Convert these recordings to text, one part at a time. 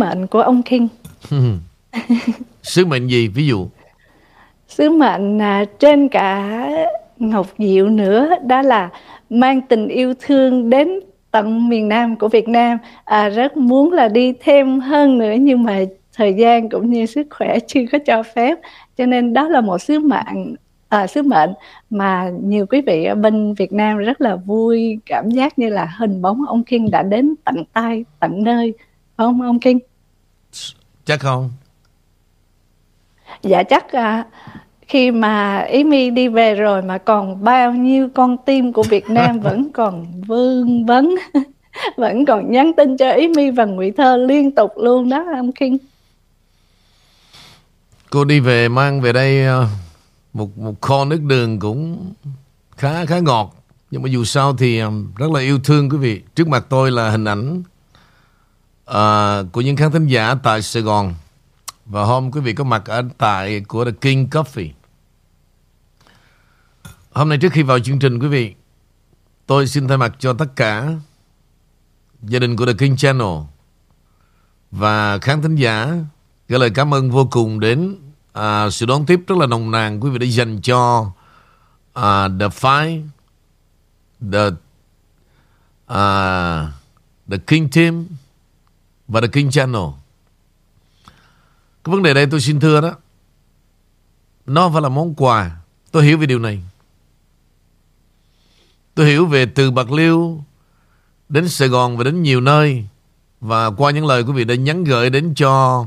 mệnh của ông King. Sứ mệnh gì ví dụ? Sứ mệnh à, trên cả Ngọc Diệu nữa đó là mang tình yêu thương đến tận miền Nam của Việt Nam. À, rất muốn là đi thêm hơn nữa nhưng mà thời gian cũng như sức khỏe chưa có cho phép. Cho nên đó là một sứ mệnh à, sứ mệnh mà nhiều quý vị ở bên Việt Nam rất là vui cảm giác như là hình bóng ông King đã đến tận tay tận nơi không ông King chắc không? Dạ chắc à, khi mà ý mi đi về rồi mà còn bao nhiêu con tim của Việt Nam vẫn còn vương vấn vẫn còn nhắn tin cho ý mi và ngụy thơ liên tục luôn đó ông King cô đi về mang về đây uh, một một kho nước đường cũng khá khá ngọt. Nhưng mà dù sao thì um, rất là yêu thương quý vị. Trước mặt tôi là hình ảnh uh, của những khán thính giả tại Sài Gòn. Và hôm quý vị có mặt ở tại của The King Coffee. Hôm nay trước khi vào chương trình quý vị tôi xin thay mặt cho tất cả gia đình của The King Channel và khán thính giả gửi lời cảm ơn vô cùng đến à, sự đón tiếp rất là nồng nàn quý vị đã dành cho à, The Five, The à, The King Team và The King Channel. Cái vấn đề đây tôi xin thưa đó, nó phải là món quà. Tôi hiểu về điều này. Tôi hiểu về từ Bạc Liêu đến Sài Gòn và đến nhiều nơi và qua những lời quý vị đã nhắn gửi đến cho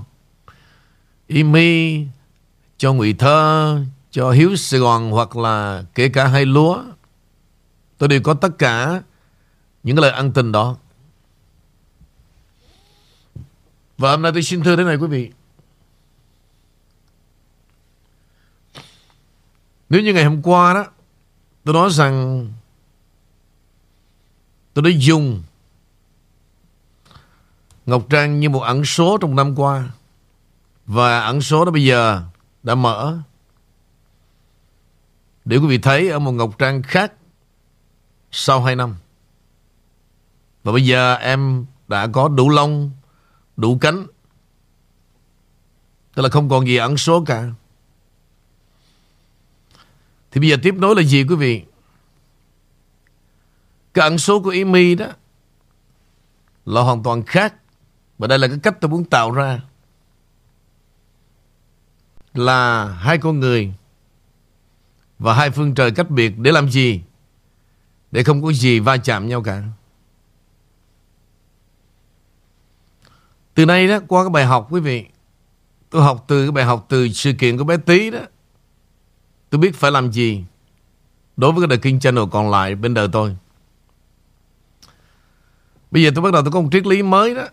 Imi, cho Ngụy Thơ, cho Hiếu Sài Gòn hoặc là kể cả hai lúa. Tôi đều có tất cả những lời ăn tình đó. Và hôm nay tôi xin thưa thế này quý vị. Nếu như ngày hôm qua đó, tôi nói rằng tôi đã dùng Ngọc Trang như một ẩn số trong năm qua. Và ẩn số đó bây giờ đã mở để quý vị thấy ở một Ngọc Trang khác sau 2 năm. Và bây giờ em đã có đủ lông, đủ cánh. Tức là không còn gì ẩn số cả. Thì bây giờ tiếp nối là gì quý vị? Cái ẩn số của Amy đó là hoàn toàn khác. Và đây là cái cách tôi muốn tạo ra là hai con người và hai phương trời cách biệt để làm gì? Để không có gì va chạm nhau cả. Từ nay đó, qua cái bài học quý vị, tôi học từ cái bài học từ sự kiện của bé Tí đó. Tôi biết phải làm gì đối với cái đời King Channel còn lại bên đời tôi. Bây giờ tôi bắt đầu tôi có một triết lý mới đó.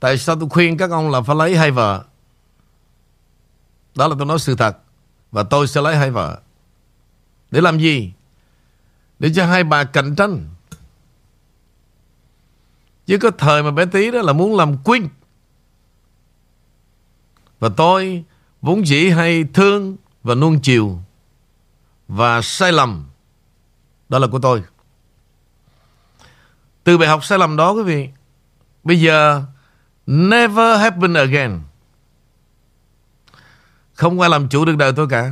Tại sao tôi khuyên các ông là phải lấy hai vợ? Đó là tôi nói sự thật. Và tôi sẽ lấy hai vợ. Để làm gì? Để cho hai bà cạnh tranh. Chứ có thời mà bé tí đó là muốn làm queen. Và tôi vốn dĩ hay thương và nuông chiều. Và sai lầm. Đó là của tôi. Từ bài học sai lầm đó, quý vị. Bây giờ never happen again. Không ai làm chủ được đời tôi cả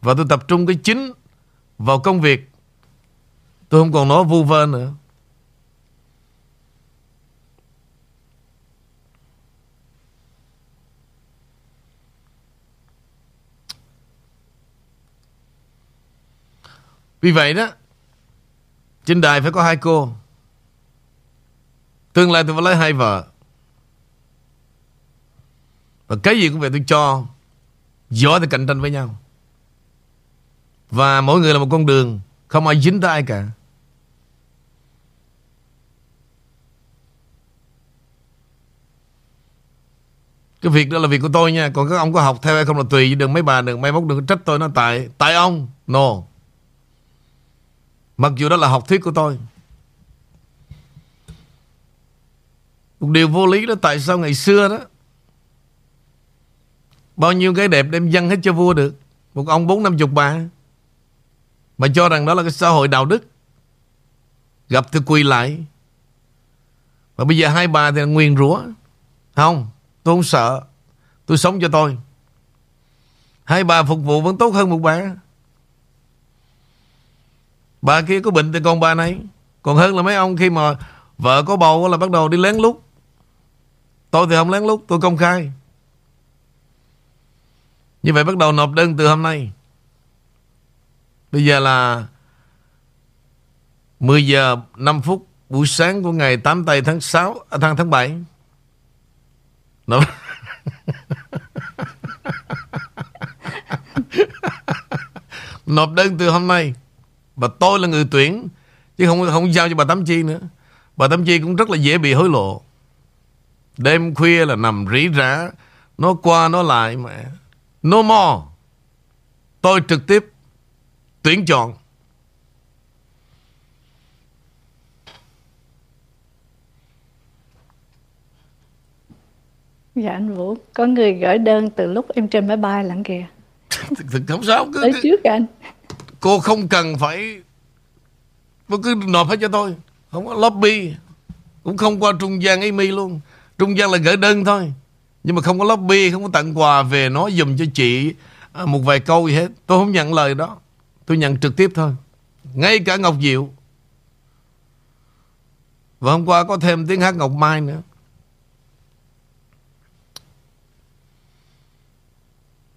Và tôi tập trung cái chính Vào công việc Tôi không còn nói vu vơ nữa Vì vậy đó, Trên đài phải có hai cô. Tương lai tôi phải lấy hai vợ. Và cái gì cũng vậy tôi cho, Giỏi thì cạnh tranh với nhau. Và mỗi người là một con đường, Không ai dính tới ai cả. Cái việc đó là việc của tôi nha. Còn các ông có học theo hay không là tùy Đừng mấy bà đừng mấy mốt đừng trách tôi, nó tại Tại ông. No. Mặc dù đó là học thuyết của tôi. Một điều vô lý đó, Tại sao ngày xưa đó, Bao nhiêu cái đẹp đem dâng hết cho vua được? Một ông bốn năm chục bà. Mà cho rằng đó là cái xã hội đạo đức. Gặp thì quỳ lại. Và bây giờ hai bà thì là nguyền rủa. Không, tôi không sợ. Tôi sống cho tôi. Hai bà phục vụ vẫn tốt hơn một bà. Bà kia có bệnh thì còn bà này. Còn hơn là mấy ông khi mà Vợ có bầu là bắt đầu đi lén lút. Tôi thì không lén lút Tôi công khai. Như vậy bắt đầu nộp đơn từ hôm nay. Bây giờ là 10 giờ 5 phút buổi sáng của ngày 8 tây tháng 6 à, tháng tháng 7. Nộp. Nộp đơn từ hôm nay. Và tôi là người tuyển Chứ không không giao cho bà Tám Chi nữa. Bà Tám Chi cũng rất là dễ bị hối lộ. Đêm khuya là nằm rỉ rả Nó qua nó lại mà. No more. Tôi trực tiếp Tuyển chọn. Dạ anh Vũ Có người gửi đơn từ lúc em trên máy bay lặng kìa. Thực không sao cứ, Tới trước anh Cô không cần phải Cô cứ nộp hết cho tôi. Không có lobby Cũng không qua trung gian Amy luôn. Trung gian là gửi đơn thôi. Nhưng mà không có lobby Không có tặng quà về nói dùm cho chị à, Một vài câu gì hết. Tôi không nhận lời đó. Tôi nhận trực tiếp thôi. Ngay cả Ngọc Diệu. Và hôm qua có thêm tiếng hát Ngọc Mai nữa.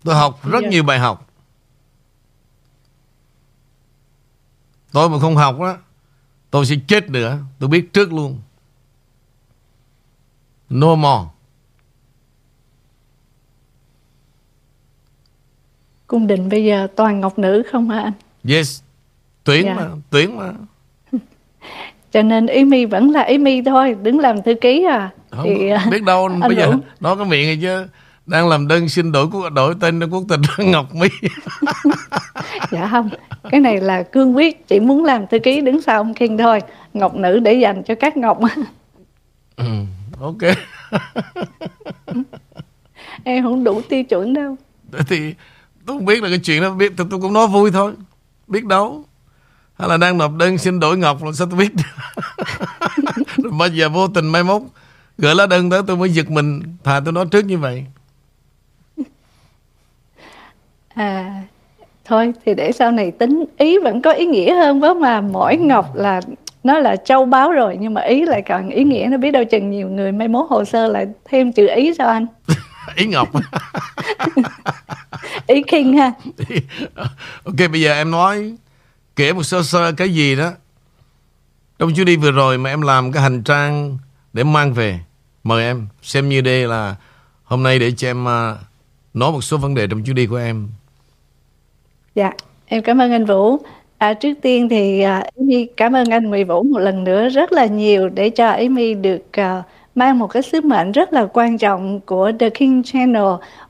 Tôi học rất nhiều bài học Tôi mà không học á Tôi sẽ chết nữa. Tôi biết trước luôn. No more. Cung đình bây giờ toàn ngọc nữ không hả anh? Yes Tuyển Dạ. mà Tuyển mà. Cho nên ý mi vẫn là ý mi thôi Đứng làm thư ký à. Không, Thì, à, Biết đâu bây giờ. Nó có miệng rồi chứ Đang làm đơn xin đổi quốc- đổi tên quốc tịch Ngọc My Dạ không Cái này là cương quyết Chỉ muốn làm thư ký đứng sau ông King thôi. Ngọc nữ để dành cho các ngọc. Ừ, Ok. Em không đủ tiêu chuẩn đâu. Thì tôi không biết là cái chuyện đó biết Tôi, tôi cũng nói vui thôi. Biết đâu. Hay là đang nộp đơn xin đổi Ngọc là sao tôi biết? Bây giờ vô tình mai mốt Gửi lá đơn tới tôi mới giật mình Thà tôi nói trước như vậy À thôi thì để sau này tính. Ý vẫn có ý nghĩa hơn với mà mỗi ngọc là nó là châu báu rồi nhưng mà ý lại còn ý nghĩa. Nó biết đâu chừng nhiều người mai mốt hồ sơ lại thêm chữ ý sao anh? Ý Ngọc. Ý king ha. Ok bây giờ em nói Kể một sơ sơ cái gì đó. Trong chuyến đi vừa rồi mà em làm cái hành trang Để mang về Mời em. Xem như đây là Hôm nay để cho em à, Nói một số vấn đề trong chuyến đi của em dạ. Em cảm ơn anh Vũ. À, trước tiên thì à, Amy cảm ơn anh Nguyễn Vũ một lần nữa rất là nhiều để cho Amy được à, mang một cái sứ mệnh rất là quan trọng của The King Channel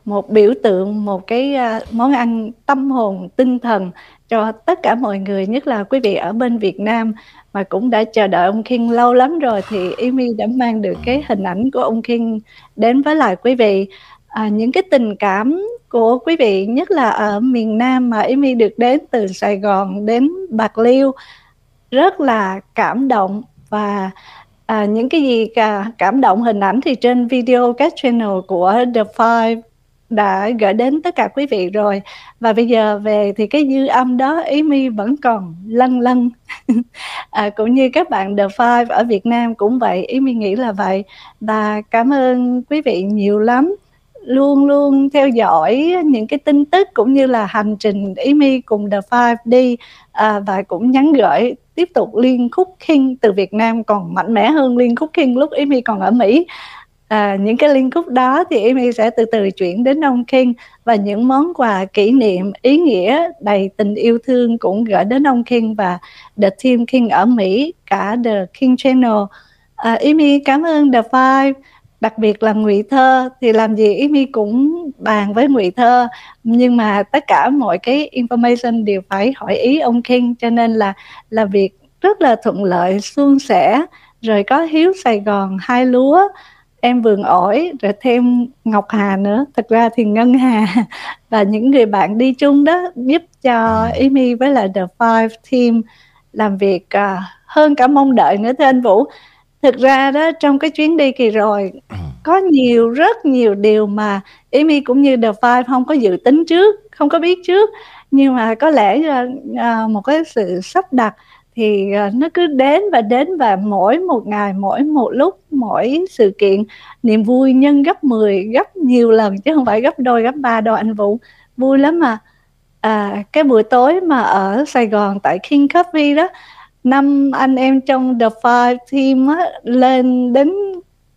một biểu tượng một cái à, món ăn tâm hồn tinh thần cho tất cả mọi người nhất là quý vị ở bên Việt Nam mà cũng đã chờ đợi ông King lâu lắm rồi thì Amy đã mang được cái hình ảnh của ông King đến với lại quý vị à, những cái tình cảm của quý vị nhất là ở miền Nam mà Amy được đến từ Sài Gòn đến Bạc Liêu rất là cảm động. Và à, những cái gì cả cảm động hình ảnh thì trên video các channel của The Five đã gửi đến tất cả quý vị rồi. Và bây giờ về thì cái dư âm đó ý mi vẫn còn lân lân à, cũng như các bạn The Five ở Việt Nam cũng vậy ý mi nghĩ là vậy. Và cảm ơn quý vị nhiều lắm luôn luôn theo dõi những cái tin tức cũng như là hành trình Amy cùng The Five đi à, và cũng nhắn gửi tiếp tục liên khúc King từ Việt Nam còn mạnh mẽ hơn liên khúc King lúc Amy còn ở Mỹ. À, những cái liên khúc đó thì Amy sẽ từ từ chuyển đến ông King và những món quà kỷ niệm ý nghĩa đầy tình yêu thương cũng gửi đến ông King và The Team King ở Mỹ cả The King Channel. À, Amy cảm ơn The Five đặc biệt là ngụy thơ thì làm gì Amy cũng bàn với ngụy thơ. Nhưng mà tất cả mọi cái information đều phải hỏi ý ông King cho nên là là việc rất là thuận lợi suôn sẻ. Rồi có Hiếu Sài Gòn hai lúa em vườn ổi rồi thêm Ngọc Hà nữa. Thật ra thì Ngân Hà và những người bạn đi chung đó giúp cho Amy với lại The Five Team làm việc uh, hơn cả mong đợi nữa thưa anh Vũ thực ra đó trong cái chuyến đi kỳ rồi có nhiều rất nhiều điều mà Amy cũng như The Five không có dự tính trước không có biết trước. Nhưng mà có lẽ uh, một cái sự sắp đặt thì uh, nó cứ đến và đến và mỗi một ngày mỗi một lúc mỗi sự kiện niềm vui nhân gấp 10 gấp nhiều lần chứ không phải gấp đôi gấp ba đâu anh Vũ. Vui lắm mà. À, cái buổi tối mà ở Sài Gòn tại King Coffee đó năm anh em trong The Five Team á, lên đến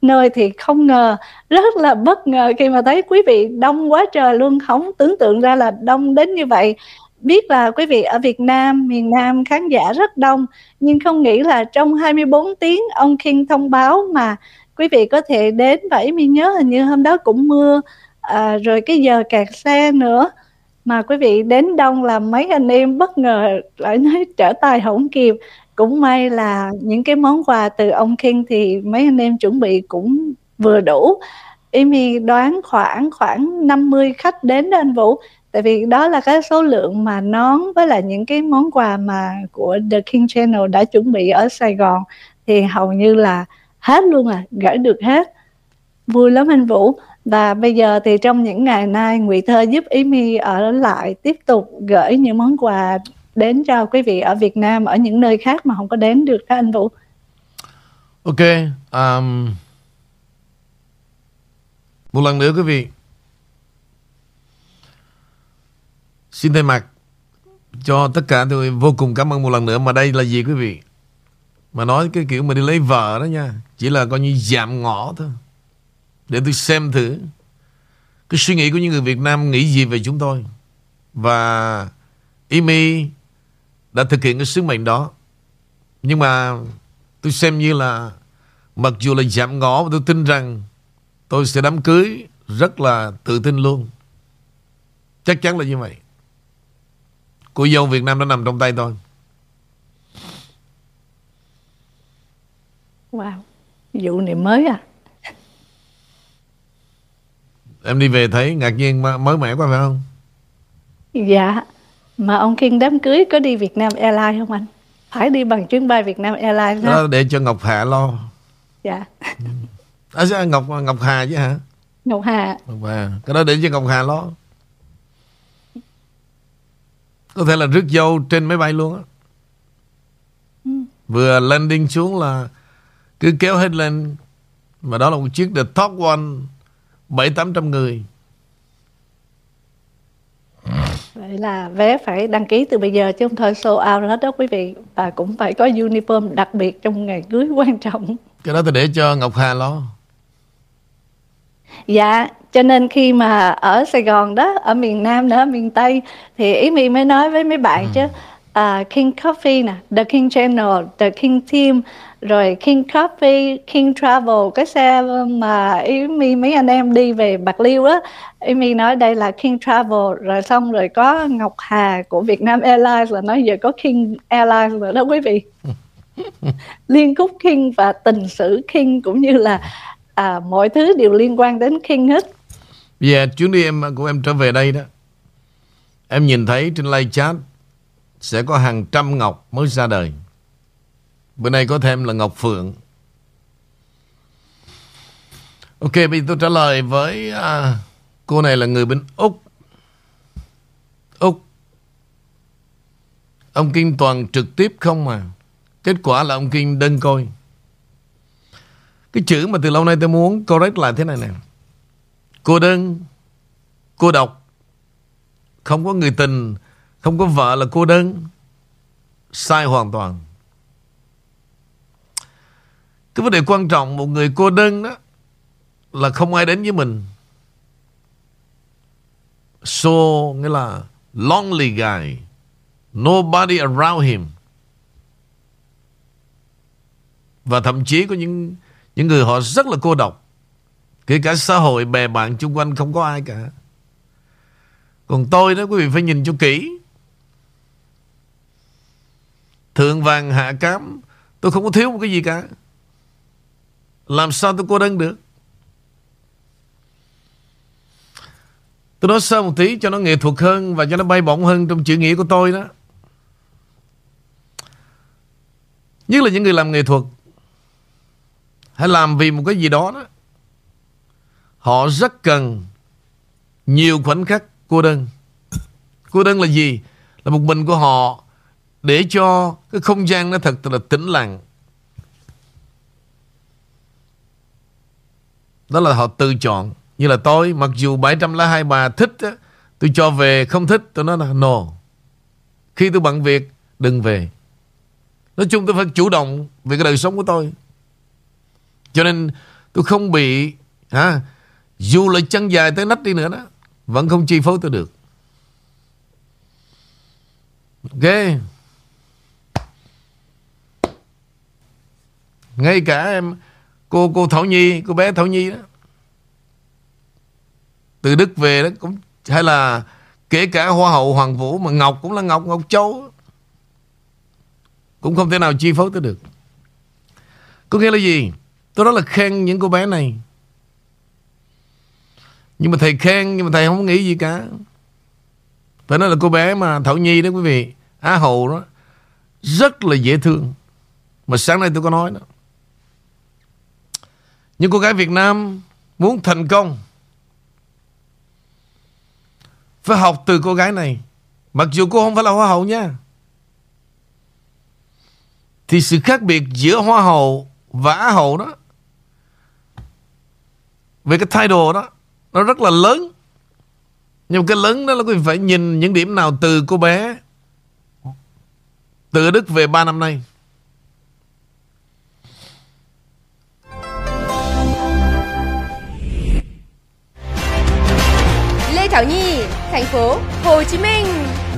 nơi thì không ngờ rất là bất ngờ khi mà thấy quý vị đông quá trời luôn. Không tưởng tượng ra là đông đến như vậy. Biết là quý vị ở Việt Nam miền Nam khán giả rất đông nhưng không nghĩ là trong 24 tiếng ông King thông báo mà quý vị có thể đến vậy mình nhớ hình như hôm đó cũng mưa à, rồi cái giờ kẹt xe nữa mà quý vị đến đông là mấy anh em bất ngờ lại nói trở tay không kịp. Cũng may là những cái món quà từ ông King thì mấy anh em chuẩn bị cũng vừa đủ. Amy đoán khoảng khoảng 50 khách đến đó anh Vũ. Tại vì đó là cái số lượng mà nón với là những cái món quà mà của The King Channel đã chuẩn bị ở Sài Gòn. Thì hầu như là hết luôn à gửi được hết. Vui lắm anh Vũ và bây giờ thì trong những ngày nay Ngụy Thơ giúp Ý My ở lại tiếp tục gửi những món quà đến cho quý vị ở Việt Nam ở những nơi khác mà không có đến được đó anh Vũ. Ok, um, một lần nữa quý vị. Xin thay mặt cho tất cả tôi vô cùng cảm ơn một lần nữa mà đây là gì quý vị? Mà nói cái kiểu mà đi lấy vợ đó nha chỉ là coi như giảm ngõ thôi để tôi xem thử. Cái suy nghĩ của những người Việt Nam nghĩ gì về chúng tôi? Và Imi đã thực hiện cái sứ mệnh đó. Nhưng mà tôi xem như là mặc dù là giảm ngõ, tôi tin rằng tôi sẽ đám cưới rất là tự tin luôn. Chắc chắn là như vậy. Cô dâu Việt Nam đã nằm trong tay tôi. Wow. Vụ này mới à? Em đi về thấy ngạc nhiên mới mẻ quá phải không? Dạ Mà ông Kiên đám cưới có đi Việt Nam Airlines không anh? Phải đi bằng chuyến bay Việt Nam Airlines đó để cho Ngọc Hà lo Dạ À sao Ngọc Ngọc Hà chứ hả? Ngọc Hà Ngọc Hà Cái đó để cho Ngọc Hà lo Có thể là rước dâu trên máy bay luôn á ừ. Vừa landing xuống là Cứ kéo hết lên Mà đó là một chiếc The Top One bảy tám trăm người. Vậy là vé phải đăng ký từ bây giờ chứ không thôi show out hết đó quý vị. Và cũng phải có uniform đặc biệt trong ngày cưới quan trọng. Cái đó tôi để cho Ngọc Hà lo. Dạ, cho nên khi mà ở Sài Gòn đó, ở miền Nam nữa, miền Tây Thì Ý My mới nói với mấy bạn ừ. chứ. Uh, King Coffee nè, The King Channel, The King Team rồi King Coffee, King Travel cái xe mà Amy mấy anh em đi về Bạc Liêu á Amy nói đây là King Travel. Rồi xong rồi có Ngọc Hà của Việt Nam Airlines là nói giờ có King Airlines rồi đó quý vị. Liên khúc King và tình sử King cũng như là à, mọi thứ đều liên quan đến King hết. Dạ yeah, chuyến đi em của em trở về đây đó. Em nhìn thấy trên live chat Sẽ có hàng trăm ngọc mới ra đời Bữa nay có thêm là Ngọc Phượng. Ok bây giờ tôi trả lời với à, Cô này là người bên Úc. Úc. Ông Kinh toàn trực tiếp không mà. Kết quả là ông Kinh đơn coi Cái chữ mà từ lâu nay tôi muốn correct lại thế này nè. Cô đơn Cô độc. Không có người tình Không có vợ là cô đơn. Sai hoàn toàn cái vấn đề quan trọng một người cô đơn đó là không ai đến với mình. So, nghĩa là lonely guy. Nobody around him. Và thậm chí có những những người họ rất là cô độc. Kể cả xã hội, bè bạn chung quanh không có ai cả. Còn tôi đó, quý vị phải nhìn cho kỹ. Thượng vàng hạ cám, Tôi không có thiếu một cái gì cả làm sao tôi cô đơn được? Tôi nói sơ một tí cho nó nghệ thuật hơn Và cho nó bay bổng hơn trong chữ nghĩa của tôi đó. Nhất là những người làm nghệ thuật, hãy làm vì một cái gì đó đó. Họ rất cần nhiều khoảnh khắc cô đơn. Cô đơn là gì? Là một mình của họ để cho cái không gian nó thật là tĩnh lặng. Đó là họ tự chọn. Như là tôi mặc dù 702 bà thích tôi cho về không thích tôi nói là no. Khi tôi bận việc đừng về. Nói chung tôi phải chủ động về cái đời sống của tôi. Cho nên tôi không bị ha, dù là chân dài tới nách đi nữa đó vẫn không chi phối tôi được. Ok. Ngay cả em cô cô Thảo Nhi, cô bé Thảo Nhi đó. Từ Đức về đó cũng, hay là kể cả hoa hậu, Hoàng Vũ, mà Ngọc cũng là Ngọc Ngọc Châu cũng không thể nào chi phối tới được. Có nghĩa là gì? Tôi đó là khen những cô bé này. Nhưng mà thầy khen, nhưng mà thầy không nghĩ gì cả. Phải nói là cô bé mà Thảo Nhi đó quý vị, Á Hậu đó, rất là dễ thương. Mà sáng nay tôi có nói đó những cô gái Việt Nam muốn thành công, phải học từ cô gái này. Mặc dù cô không phải là hoa hậu nha. Thì sự khác biệt giữa hoa hậu và á hậu đó, về cái thái độ đó, nó rất là lớn. Nhưng cái lớn đó là quý vị phải nhìn những điểm nào từ cô bé, từ Đức về 3 năm nay. Thảo Nhi, thành phố Hồ Chí Minh.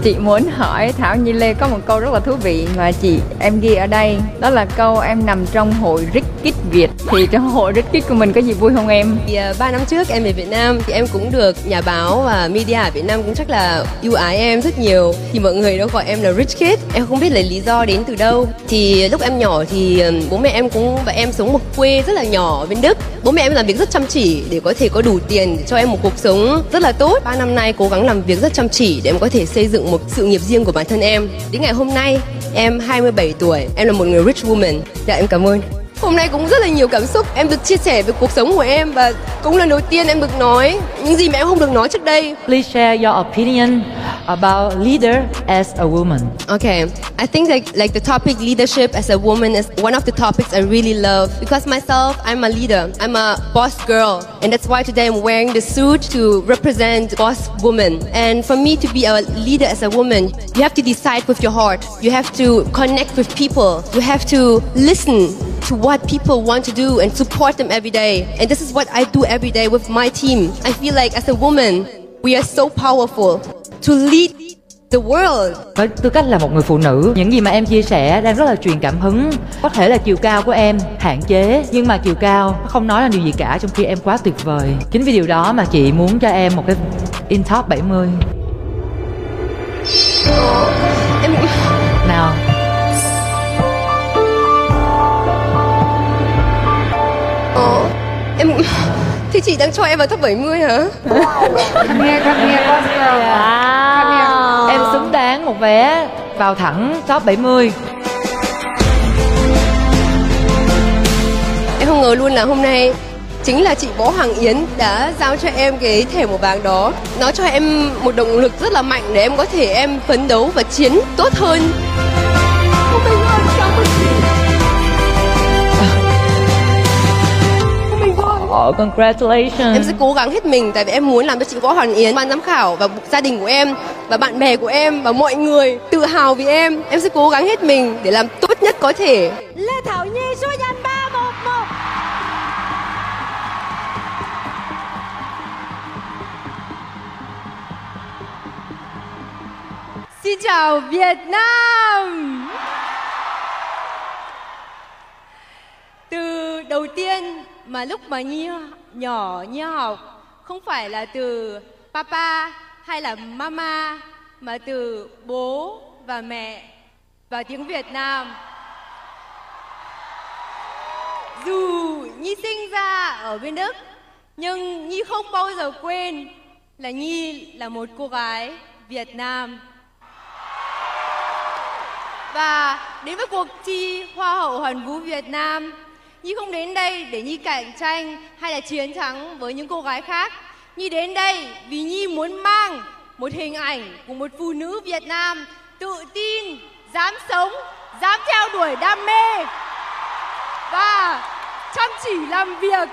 Chị muốn hỏi Thảo Nhi Lê có một câu rất là thú vị mà chị em ghi ở đây Đó là câu em nằm trong hội Rickit Việt Thì trong hội Rickit của mình có gì vui không em? Thì à, uh, 3 năm trước em về Việt Nam thì em cũng được nhà báo và media ở Việt Nam cũng chắc là ưu ái em rất nhiều Thì mọi người đâu gọi em là Rich Kid Em không biết là lý do đến từ đâu Thì lúc em nhỏ thì à, bố mẹ em cũng và em sống một quê rất là nhỏ ở bên Đức Bố mẹ em làm việc rất chăm chỉ để có thể có đủ tiền để cho em một cuộc sống rất là tốt 3 năm nay cố gắng làm việc rất chăm chỉ để em có thể xây dựng một sự nghiệp riêng của bản thân em. Đến ngày hôm nay, em 27 tuổi, em là một người rich woman. Dạ em cảm ơn. Hôm nay cũng rất là nhiều cảm xúc. Em được chia sẻ về cuộc sống của em Và cũng lần đầu tiên em được nói Những gì mà em không được nói trước đây. Please share your opinion about leader as a woman. Okay I think like, like the topic leadership as a woman is one of the topics I really love Because myself, I'm a leader. I'm a boss girl And that's why today I'm wearing the suit to represent boss woman. And for me to be a leader as a woman You have to decide with your heart. You have to connect with people. You have to listen to what people want to do and support them every day. And this is what I do every day with my team. I feel like as a woman, we are so powerful to lead the world. Với tư cách là một người phụ nữ, những gì mà em chia sẻ đang rất là truyền cảm hứng. Có thể là chiều cao của em hạn chế, nhưng mà chiều cao không nói là điều gì cả trong khi em quá tuyệt vời. Chính vì điều đó mà chị muốn cho em một cái in top 70. Oh. Em thì chị đang cho em vào top 70 hả? Nghe con nghe con wow. em xứng đáng một vé vào thẳng top 70. Em không ngờ luôn là hôm nay chính là chị Võ Hằng Yến đã giao cho em cái thẻ màu vàng đó. Nó cho em một động lực rất là mạnh để em có thể em phấn đấu và chiến tốt hơn. Oh congratulations. Em sẽ cố gắng hết mình tại vì em muốn làm cho chị Võ Hoàng Yến, ban giám khảo và gia đình của em và bạn bè của em và mọi người tự hào vì em. Em sẽ cố gắng hết mình để làm tốt nhất có thể. Lê Thảo Nhi số danh 311 Xin chào Việt Nam. Từ đầu tiên mà lúc mà Nhi nhỏ Nhi học, không phải là từ papa hay là mama, mà từ bố và mẹ và tiếng Việt Nam. Dù Nhi sinh ra ở bên Đức, nhưng Nhi không bao giờ quên là Nhi là một cô gái Việt Nam. Và đến với cuộc thi Hoa hậu Hoàn vũ Việt Nam Nhi không đến đây để Nhi cạnh tranh hay là chiến thắng với những cô gái khác. Nhi đến đây vì Nhi muốn mang một hình ảnh của một phụ nữ Việt Nam tự tin, dám sống, dám theo đuổi đam mê và chăm chỉ làm việc.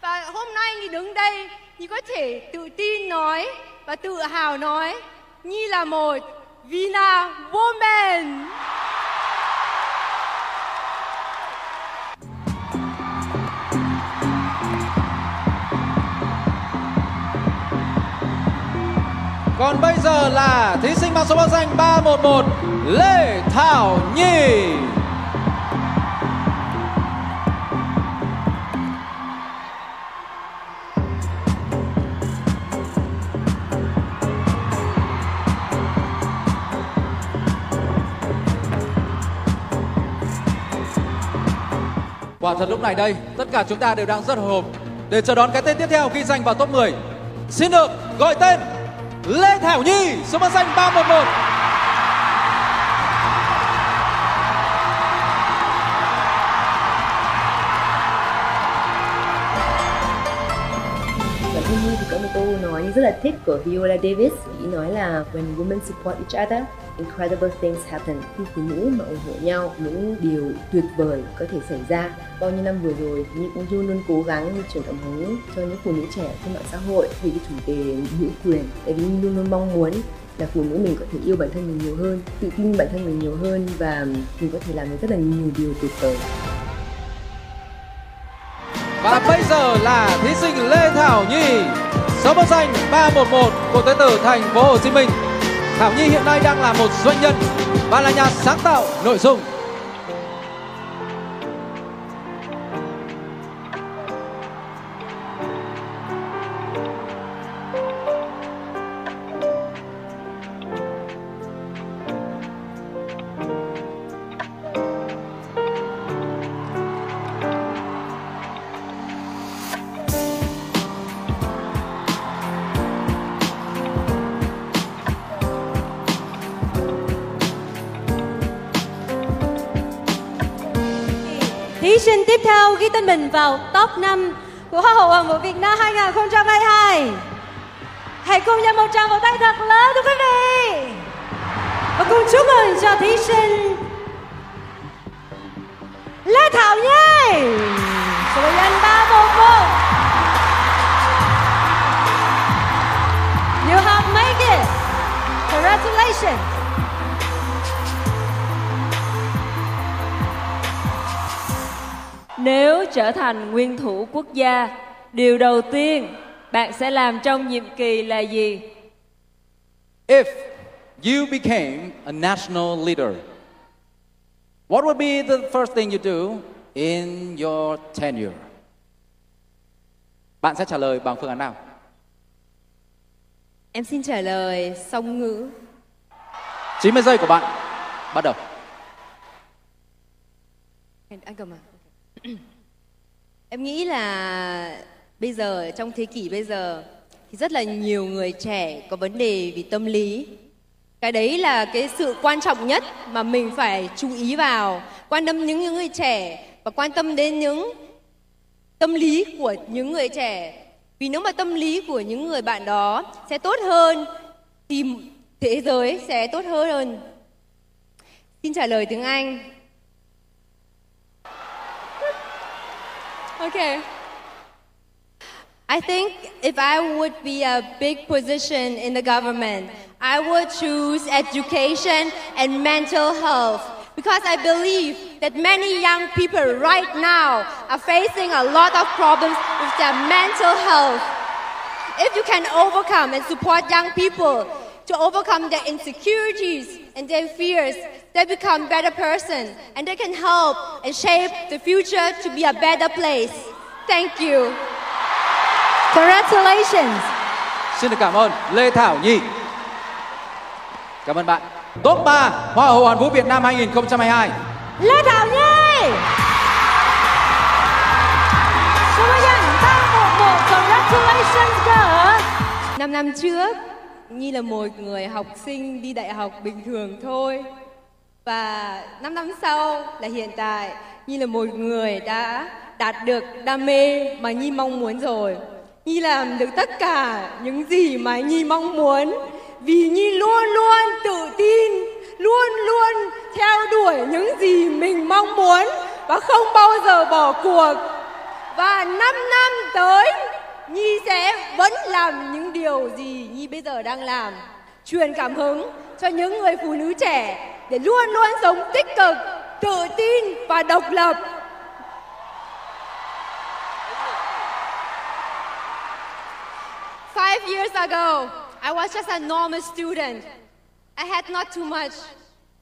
Và hôm nay Nhi đứng đây, Nhi có thể tự tin nói và tự hào nói Nhi là một Vina Woman. Còn bây giờ là thí sinh mang số báo danh 311 Lê Thảo Nhi. Quả thật lúc này đây, tất cả chúng ta đều đang rất hồi hộp để chờ đón cái tên tiếp theo khi giành vào top 10. Xin được gọi tên Lê Thảo Nhi, số báo danh 311. Thân nói rất là thích của Viola Davis. Ý nói là When women support each other, incredible things happen. Khi phụ nữ mà ủng hộ nhau, những điều tuyệt vời có thể xảy ra. Bao nhiêu năm vừa rồi, Nhi cũng luôn luôn cố gắng như truyền cảm hứng cho những phụ nữ trẻ trên mạng xã hội về cái chủ đề nữ quyền. Tại vì luôn luôn mong muốn là phụ nữ mình có thể yêu bản thân mình nhiều hơn, tự tin bản thân mình nhiều hơn và mình có thể làm được rất là nhiều điều tuyệt vời. Và bây giờ là thí sinh Lê Thảo Nhi, số báo danh 311 của tới từ thành phố Hồ Chí Minh. Thảo Nhi hiện nay đang là một doanh nhân và là nhà sáng tạo nội dung. Tên mình vào top 5 của Hoa hậu Hoàng vũ Việt Nam 2022. Hãy cùng nhau một tràng vỗ tay thật lớn, thưa quý vị. Và cùng chúc mừng cho thí sinh Lê Thảo Nhi. Số nhân 311. You have made it. Congratulations. Nếu trở thành nguyên thủ quốc gia, điều đầu tiên bạn sẽ làm trong nhiệm kỳ là gì? If you became a national leader, what would be the first thing you do in your tenure? Bạn sẽ trả lời bằng phương án nào? Em xin trả lời song ngữ. 90 giây của bạn bắt đầu. Anh cầm à? Em nghĩ là bây giờ, trong thế kỷ bây giờ, thì rất là nhiều người trẻ có vấn đề vì tâm lý. Cái đấy là cái sự quan trọng nhất mà mình phải chú ý vào. Quan tâm những những người trẻ và quan tâm đến những tâm lý của những người trẻ. Vì nếu mà tâm lý của những người bạn đó sẽ tốt hơn, thì thế giới sẽ tốt hơn. Xin trả lời tiếng anh. Okay. I think if I would be a big position in the government, I would choose education and mental health because I believe that many young people right now are facing a lot of problems with their mental health. If you can overcome and support young people to overcome their insecurities and their fears, they become better person and they can help and shape the future to be a better place. Thank you. Congratulations. Xin được cảm ơn Lê Thảo Nhi. Cảm ơn bạn. Top 3 Hoa hậu Hoàn vũ Việt Nam 2022. Lê Thảo Nhi. Số danh 311. Congratulations girl. Năm năm trước, Nhi là một người học sinh đi đại học bình thường thôi. Và 5 năm sau là hiện tại, Nhi là một người đã đạt được đam mê mà Nhi mong muốn rồi. Nhi làm được tất cả những gì mà Nhi mong muốn vì Nhi luôn luôn tự tin, luôn luôn theo đuổi những gì mình mong muốn và không bao giờ bỏ cuộc. Và 5 năm tới Nhi sẽ vẫn làm những điều gì Nhi bây giờ đang làm. Truyền cảm hứng cho những người phụ nữ trẻ để luôn luôn sống tích cực, tự tin và độc lập. Five years ago, I was just a normal student. I had not too much.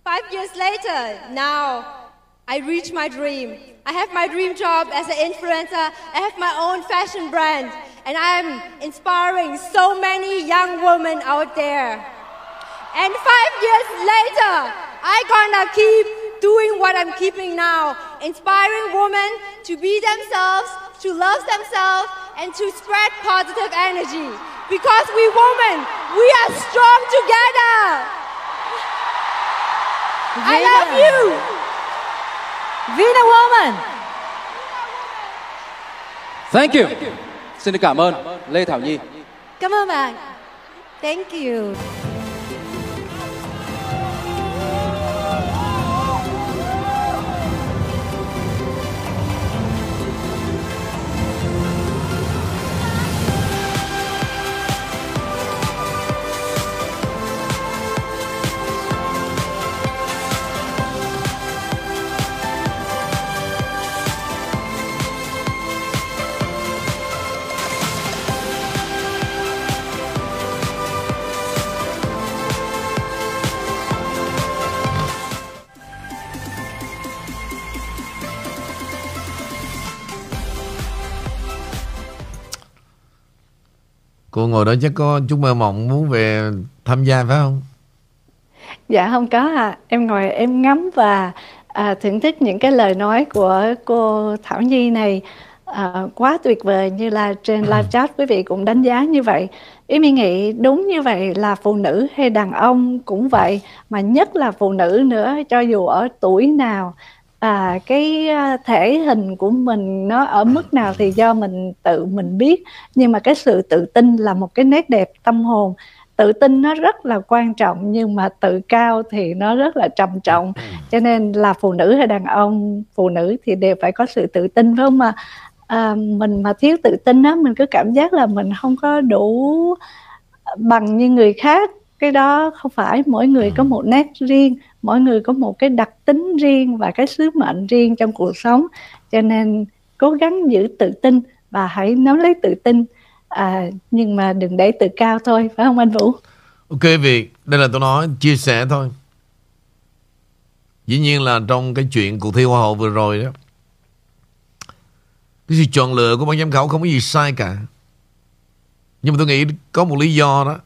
Five years later, now I reach my dream. I have my dream job as an influencer. I have my own fashion brand. And I'm inspiring so many young women out there. And five years later, I'm gonna keep doing what I'm keeping now, inspiring women to be themselves, to love themselves, and to spread positive energy. Because we women, we are strong together. I love you. Vina Woman. Thank you. Xin được cảm ơn Lê Thảo Nhi. Cảm ơn bạn. Thank you. Cô ngồi đó chắc có chút mơ mộng muốn về tham gia phải không? Dạ không có à, em ngồi em ngắm và à, thưởng thức những cái lời nói của cô Thảo Nhi này à, quá tuyệt vời như là trên live chat quý vị cũng đánh giá như vậy. Ý mi nghĩ đúng như vậy là phụ nữ hay đàn ông cũng vậy mà nhất là phụ nữ nữa cho dù ở tuổi nào à, cái thể hình của mình nó ở mức nào thì do mình tự mình biết. Nhưng mà cái sự tự tin là một cái nét đẹp tâm hồn. Tự tin nó rất là quan trọng nhưng mà tự cao thì nó rất là trầm trọng. Cho nên là phụ nữ hay đàn ông phụ nữ thì đều phải có sự tự tin phải không mà à, mình mà thiếu tự tin á mình cứ cảm giác là mình không có đủ bằng như người khác. Cái đó không phải mỗi người có một nét riêng mỗi người có một cái đặc tính riêng và cái sứ mệnh riêng trong cuộc sống. Cho nên cố gắng giữ tự tin và hãy nắm lấy tự tin. À, nhưng mà đừng để tự cao thôi phải không anh Vũ? Ok Việt, đây là tôi nói chia sẻ thôi. Dĩ nhiên là trong cái chuyện cuộc thi Hoa hậu vừa rồi đó Cái sự chọn lựa của ban giám khảo không có gì sai cả. Nhưng mà tôi nghĩ có một lý do đó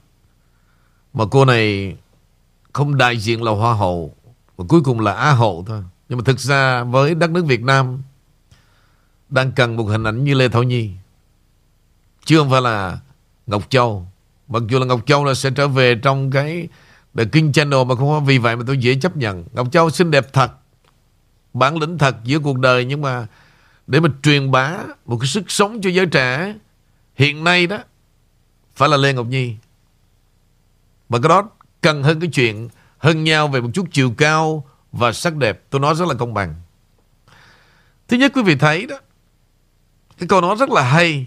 Mà cô này không đại diện là Hoa hậu Và cuối cùng là Á hậu thôi Nhưng mà thực ra với đất nước Việt Nam Đang cần một hình ảnh như Lê Thảo Nhi Chứ không phải là Ngọc Châu Mặc dù là Ngọc Châu là sẽ trở về trong cái The King Channel mà không có vì vậy mà tôi dễ chấp nhận. Ngọc Châu xinh đẹp thật, bản lĩnh thật giữa cuộc đời nhưng mà để mà truyền bá một cái sức sống cho giới trẻ hiện nay đó phải là Lê Ngọc Nhi. Và cái đó cần hơn cái chuyện hơn nhau về một chút chiều cao và sắc đẹp. Tôi nói rất là công bằng. Thứ nhất quý vị thấy đó, cái câu nói rất là hay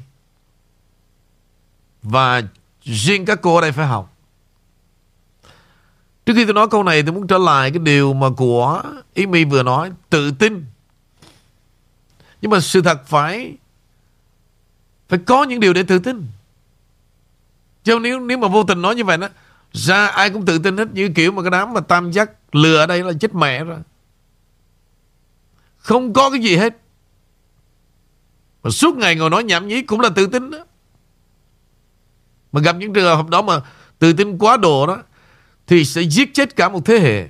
và riêng các cô ở đây phải học. Trước khi tôi nói câu này tôi muốn trở lại cái điều mà của Ý My vừa nói, tự tin. Nhưng mà sự thật phải phải có những điều để tự tin. Chứ nếu nếu mà vô tình nói như vậy đó, ra ai cũng tự tin hết, như kiểu mà cái đám mà tam giác lừa ở đây là chết mẹ rồi. Không có cái gì hết. Mà suốt ngày ngồi nói nhảm nhí cũng là tự tin đó. Mà gặp những trường hợp đó mà tự tin quá độ đó, thì sẽ giết chết cả một thế hệ.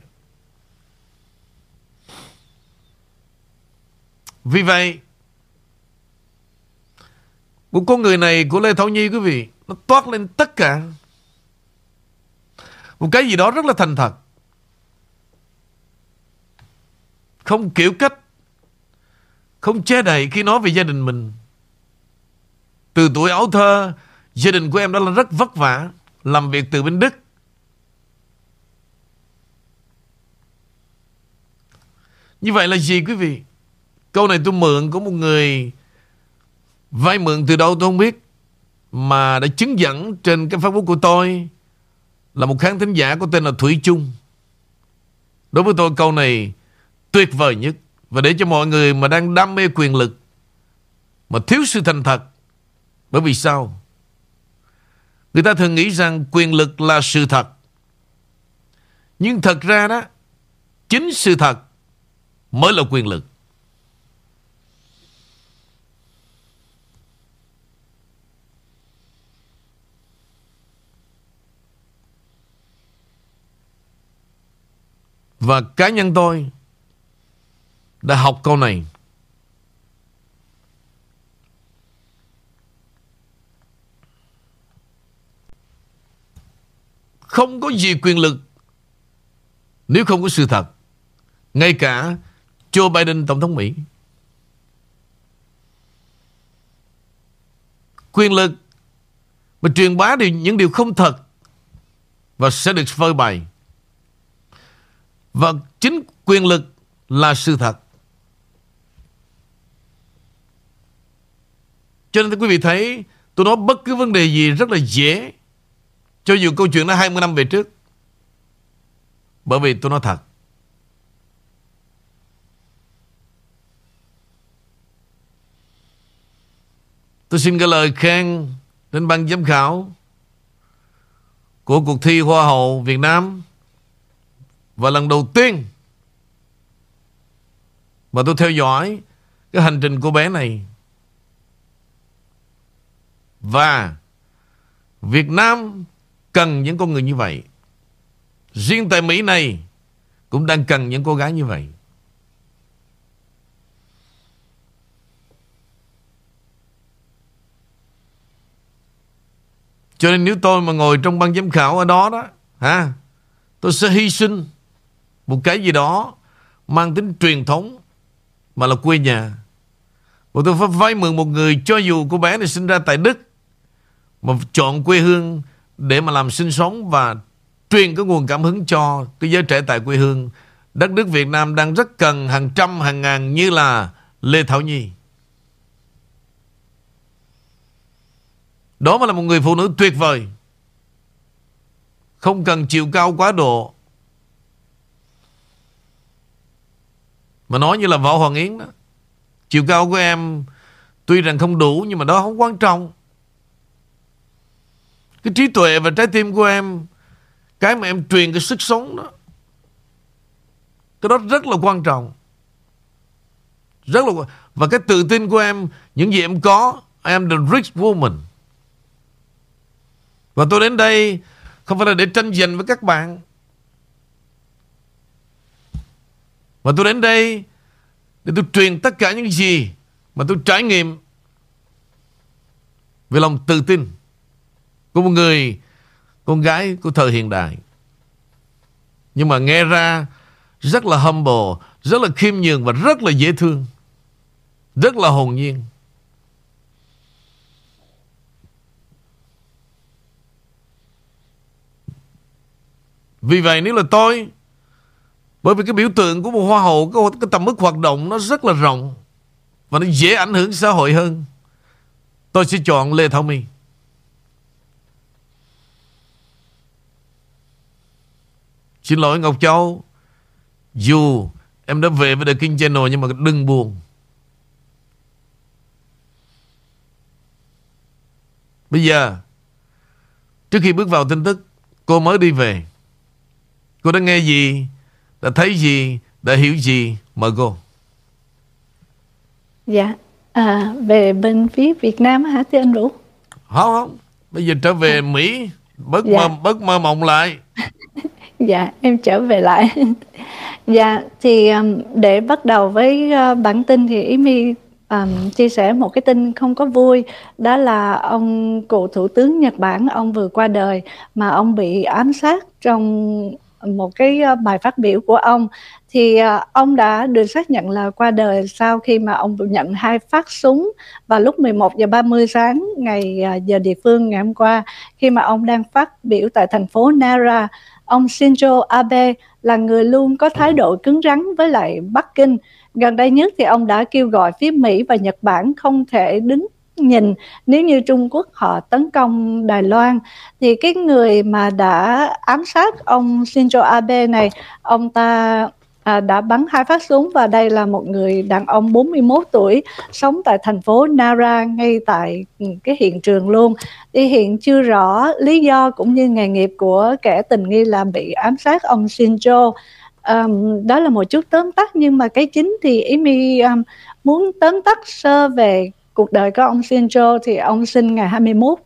Vì vậy của con người này của Lê Thảo Nhi quý vị, nó toát lên tất cả một cái gì đó rất là thành thật. Không kiểu cách. Không che đậy khi nói về gia đình mình. Từ tuổi ấu thơ, Gia đình của em đó là rất vất vả Làm việc từ bên Đức. Như vậy là gì quý vị? Câu này tôi mượn của một người Vay mượn từ đâu tôi không biết, Mà đã chứng dẫn trên cái Facebook của tôi. Là một khán thính giả có tên là Thủy Trung Đối với tôi, câu này tuyệt vời nhất. Và để cho mọi người mà đang đam mê quyền lực, Mà thiếu sự thành thật, Bởi vì sao? Người ta thường nghĩ rằng quyền lực là sự thật. Nhưng thật ra đó, Chính sự thật Mới là quyền lực. Và cá nhân tôi đã học câu này. Không có gì quyền lực nếu không có sự thật. Ngay cả Joe Biden, Tổng thống Mỹ. Quyền lực mà truyền bá đi những điều không thật và sẽ được phơi bày. Và chính quyền lực là sự thật. Cho nên quý vị thấy, tôi nói bất cứ vấn đề gì rất là dễ. Cho dù câu chuyện nó 20 năm về trước. Bởi vì tôi nói thật. Tôi xin cái lời khen đến ban giám khảo của cuộc thi Hoa hậu Việt Nam và lần đầu tiên mà tôi theo dõi cái hành trình của bé này. Và Việt Nam cần những con người như vậy. Riêng tại Mỹ này cũng đang cần những cô gái như vậy. Cho nên nếu tôi mà ngồi trong ban giám khảo ở đó đó, ha, tôi sẽ hy sinh một cái gì đó mang tính truyền thống mà là quê nhà. Và tôi phải vay mượn một người cho dù cô bé này sinh ra tại Đức, mà chọn quê hương để mà làm sinh sống và truyền cái nguồn cảm hứng cho cái giới trẻ tại quê hương. Đất nước Việt Nam đang rất cần hàng trăm, hàng ngàn như là Lê Thảo Nhi. Đó mà là một người phụ nữ tuyệt vời. Không cần chiều cao quá độ Mà nói như là Võ Hoàng Yến đó. Chiều cao của em Tuy rằng không đủ nhưng mà đó không quan trọng. Cái trí tuệ và trái tim của em, Cái mà em truyền cái sức sống đó, Cái đó rất là quan trọng. Rất là Và cái tự tin của em, Những gì em có I am the rich woman. Và tôi đến đây Không phải là để tranh giành với các bạn. Và tôi đến đây để tôi truyền tất cả những gì mà tôi trải nghiệm về lòng tự tin của một người con gái của thời hiện đại. Nhưng mà nghe ra rất là humble, rất là khiêm nhường và rất là dễ thương. Rất là hồn nhiên. Vì vậy nếu là tôi bởi vì cái biểu tượng của một hoa hậu cái, cái tầm mức hoạt động nó rất là rộng và nó dễ ảnh hưởng xã hội hơn. Tôi sẽ chọn Lê Thảo My. Xin lỗi Ngọc Châu. Dù em đã về với The King Channel nhưng mà đừng buồn. Bây giờ Trước khi bước vào tin tức Cô mới đi về Cô đã nghe gì đã thấy gì, đã hiểu gì, mời cô. Dạ, à, về bên phía Việt Nam hả thưa anh Vũ? Không, không, bây giờ trở về. Mỹ, bớt dạ. mơ, bớt mơ mộng lại. dạ, em trở về lại. dạ, thì um, để bắt đầu với uh, bản tin thì Ý My um, chia sẻ một cái tin không có vui đó là ông cựu thủ tướng Nhật Bản ông vừa qua đời mà ông bị ám sát trong một cái ờ, bài phát biểu của ông thì ờ, ông đã được xác nhận là qua đời sau khi mà ông nhận hai phát súng vào lúc 11 giờ 30 sáng ngày ờ, giờ địa phương ngày hôm qua, khi mà ông đang phát biểu tại thành phố Nara. Ông Shinzo Abe là người luôn có thái độ cứng rắn với lại Bắc Kinh. Gần đây nhất thì ông đã kêu gọi phía Mỹ và Nhật Bản không thể đứng nhìn nếu như Trung Quốc họ tấn công Đài Loan thì cái người mà đã ám sát ông Shinzo Abe này ông ta à, đã bắn hai phát súng và đây là một người đàn ông 41 tuổi sống tại thành phố Nara ngay tại ừ, cái hiện trường luôn. Thì hiện chưa rõ lý do cũng như nghề nghiệp của kẻ tình nghi là bị ám sát ông Shinzo. Um, đó là một chút tóm tắt nhưng mà cái chính thì Amy um, muốn tóm tắt sơ về cuộc đời của ông Shinzo thì ông sinh ngày 21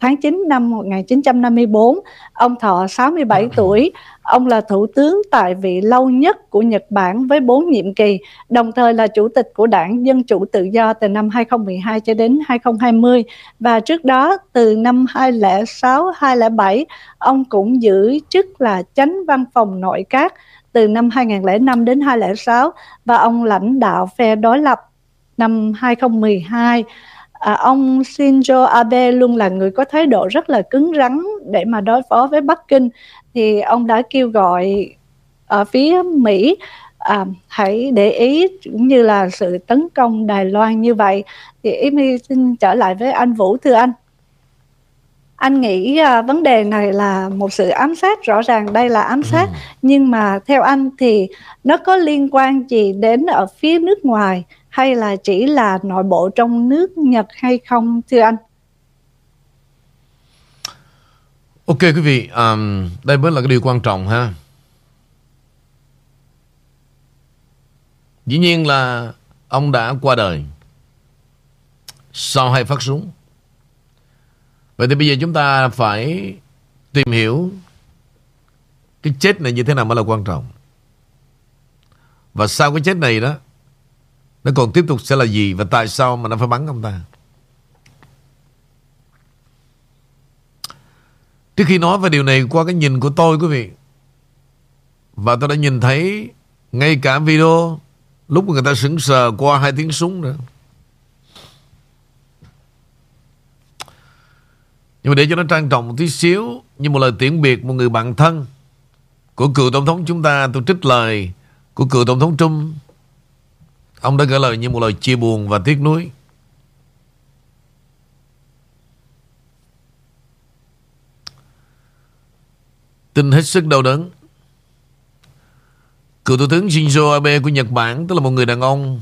tháng 9 năm 1954, ông thọ 67 tuổi. Ông là thủ tướng tại vị lâu nhất của Nhật Bản với 4 nhiệm kỳ, đồng thời là chủ tịch của đảng Dân Chủ Tự Do từ năm 2012 cho đến 2020. Và trước đó, từ năm 2006-2007, ông cũng giữ chức là chánh văn phòng nội các từ năm 2005 đến 2006 và ông lãnh đạo phe đối lập năm 2012 à, ông Shinzo Abe luôn là người có thái độ rất là cứng rắn để mà đối phó với Bắc Kinh. Thì ông đã kêu gọi ở phía Mỹ à, hãy để ý cũng như là sự tấn công Đài Loan như vậy. Thì Amy xin trở lại với anh Vũ thưa anh. Anh nghĩ à, vấn đề này là một sự ám sát rõ ràng đây là ám sát. Ừ. nhưng mà theo anh thì nó có liên quan gì đến ở phía nước ngoài hay là chỉ là nội bộ trong nước Nhật hay không thưa anh? Ok quý vị, um, đây mới là cái điều quan trọng ha. Dĩ nhiên là ông đã qua đời sau hai phát súng. Vậy thì bây giờ chúng ta phải tìm hiểu cái chết này như thế nào mới là quan trọng. Và sau cái chết này đó nó còn tiếp tục sẽ là gì Và tại sao mà nó phải bắn ông ta? Trước khi nói về điều này, Qua cái nhìn của tôi, quý vị, Và tôi đã nhìn thấy Ngay cả video Lúc người ta sững sờ qua hai tiếng súng nữa. Nhưng mà để cho nó trang trọng một tí xíu, Như một lời tiễn biệt Một người bạn thân Của cựu tổng thống chúng ta, Tôi trích lời Của cựu tổng thống Trung Ông đã gửi lời như một lời chia buồn và tiếc nuối. Tin hết sức đau đớn. Cựu Thủ tướng Shinzo Abe của Nhật Bản, tức là một người đàn ông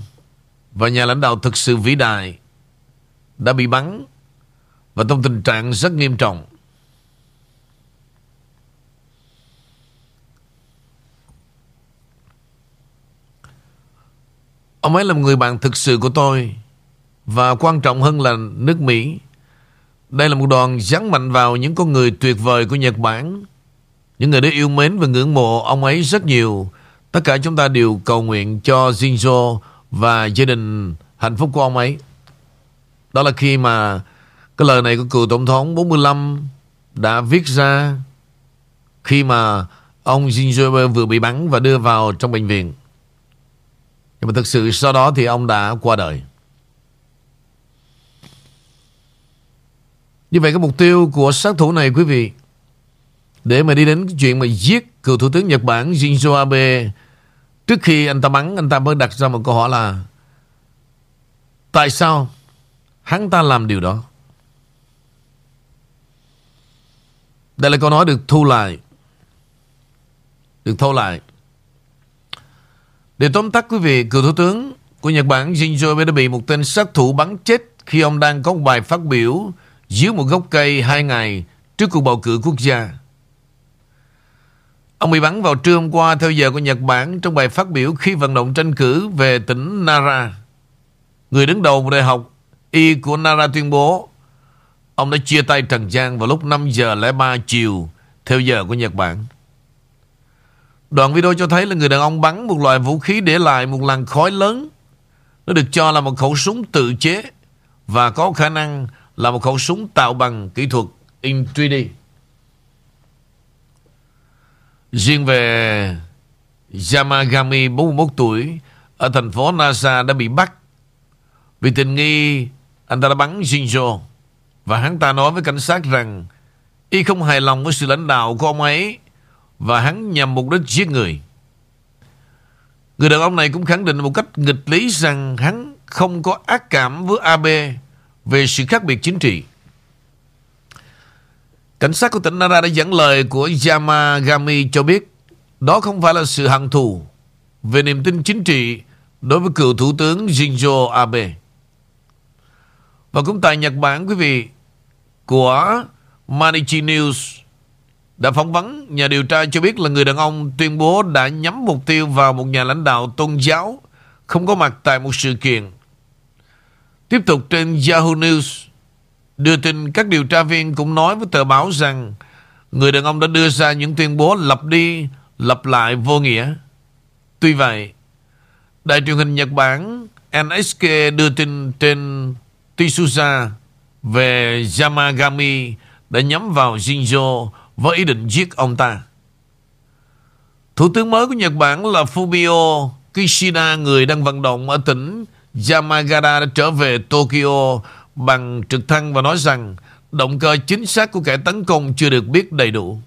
và nhà lãnh đạo thực sự vĩ đại, đã bị bắn và trong tình trạng rất nghiêm trọng. Ông ấy là một người bạn thực sự của tôi, Và quan trọng hơn là nước Mỹ. Đây là một đoàn dán mạnh vào những con người tuyệt vời của Nhật Bản, Những người đã yêu mến và ngưỡng mộ ông ấy rất nhiều. Tất cả chúng ta đều cầu nguyện cho Shinzo và gia đình hạnh phúc của ông ấy. Đó là khi mà cái lời này của cựu tổng thống 45 đã viết ra khi mà ông Shinzo vừa bị bắn và đưa vào trong bệnh viện. Nhưng mà thực sự sau đó thì ông đã qua đời. Như vậy cái mục tiêu của sát thủ này, quý vị, để mà đi đến cái chuyện mà giết cựu thủ tướng Nhật Bản Shinzo Abe, trước khi anh ta bắn, anh ta mới đặt ra một câu hỏi là, tại sao hắn ta làm điều đó? Đây là câu nói được thu lại, được thâu lại để tóm tắt quý vị, cựu thủ tướng của Nhật Bản Shinzo Abe đã bị một tên sát thủ bắn chết khi ông đang có một bài phát biểu dưới một gốc cây hai ngày trước cuộc bầu cử quốc gia. Ông bị bắn vào trưa hôm qua theo giờ của Nhật Bản trong bài phát biểu khi vận động tranh cử về tỉnh Nara. Người đứng đầu một đại học y của Nara tuyên bố ông đã chia tay Trần Giang vào lúc 5 giờ lẻ 3 chiều theo giờ của Nhật Bản. Đoạn video cho thấy là người đàn ông bắn một loại vũ khí để lại một làn khói lớn. Nó được cho là một khẩu súng tự chế và có khả năng là một khẩu súng tạo bằng kỹ thuật in 3D. Riêng về Yamagami 41 tuổi, ở thành phố Nasa đã bị bắt vì tình nghi, anh ta đã bắn Shinzo và hắn ta nói với cảnh sát rằng, y không hài lòng với sự lãnh đạo của ông ấy và hắn nhằm mục đích giết người. Người đàn ông này cũng khẳng định một cách nghịch lý rằng hắn không có ác cảm với Abe về sự khác biệt chính trị. Cảnh sát của tỉnh Nara đã dẫn lời của Yamagami cho biết, đó không phải là sự hận thù về niềm tin chính trị đối với cựu thủ tướng Shinzo Abe. Và cũng tại Nhật Bản, quý vị, của Manichi News đã phỏng vấn nhà điều tra cho biết là người đàn ông tuyên bố đã nhắm mục tiêu vào một nhà lãnh đạo tôn giáo không có mặt tại một sự kiện. Tiếp tục trên Yahoo News đưa tin các điều tra viên cũng nói với tờ báo rằng người đàn ông đã đưa ra những tuyên bố lặp đi lặp lại vô nghĩa. Tuy vậy, đài truyền hình Nhật Bản NHK đưa tin trên Tisusa về Yamagami đã nhắm vào Shinzo với ý định giết ông ta. Thủ tướng mới của Nhật Bản là Fumio Kishida, người đang vận động ở tỉnh Yamagata đã trở về Tokyo bằng trực thăng và nói rằng động cơ chính xác của kẻ tấn công chưa được biết đầy đủ.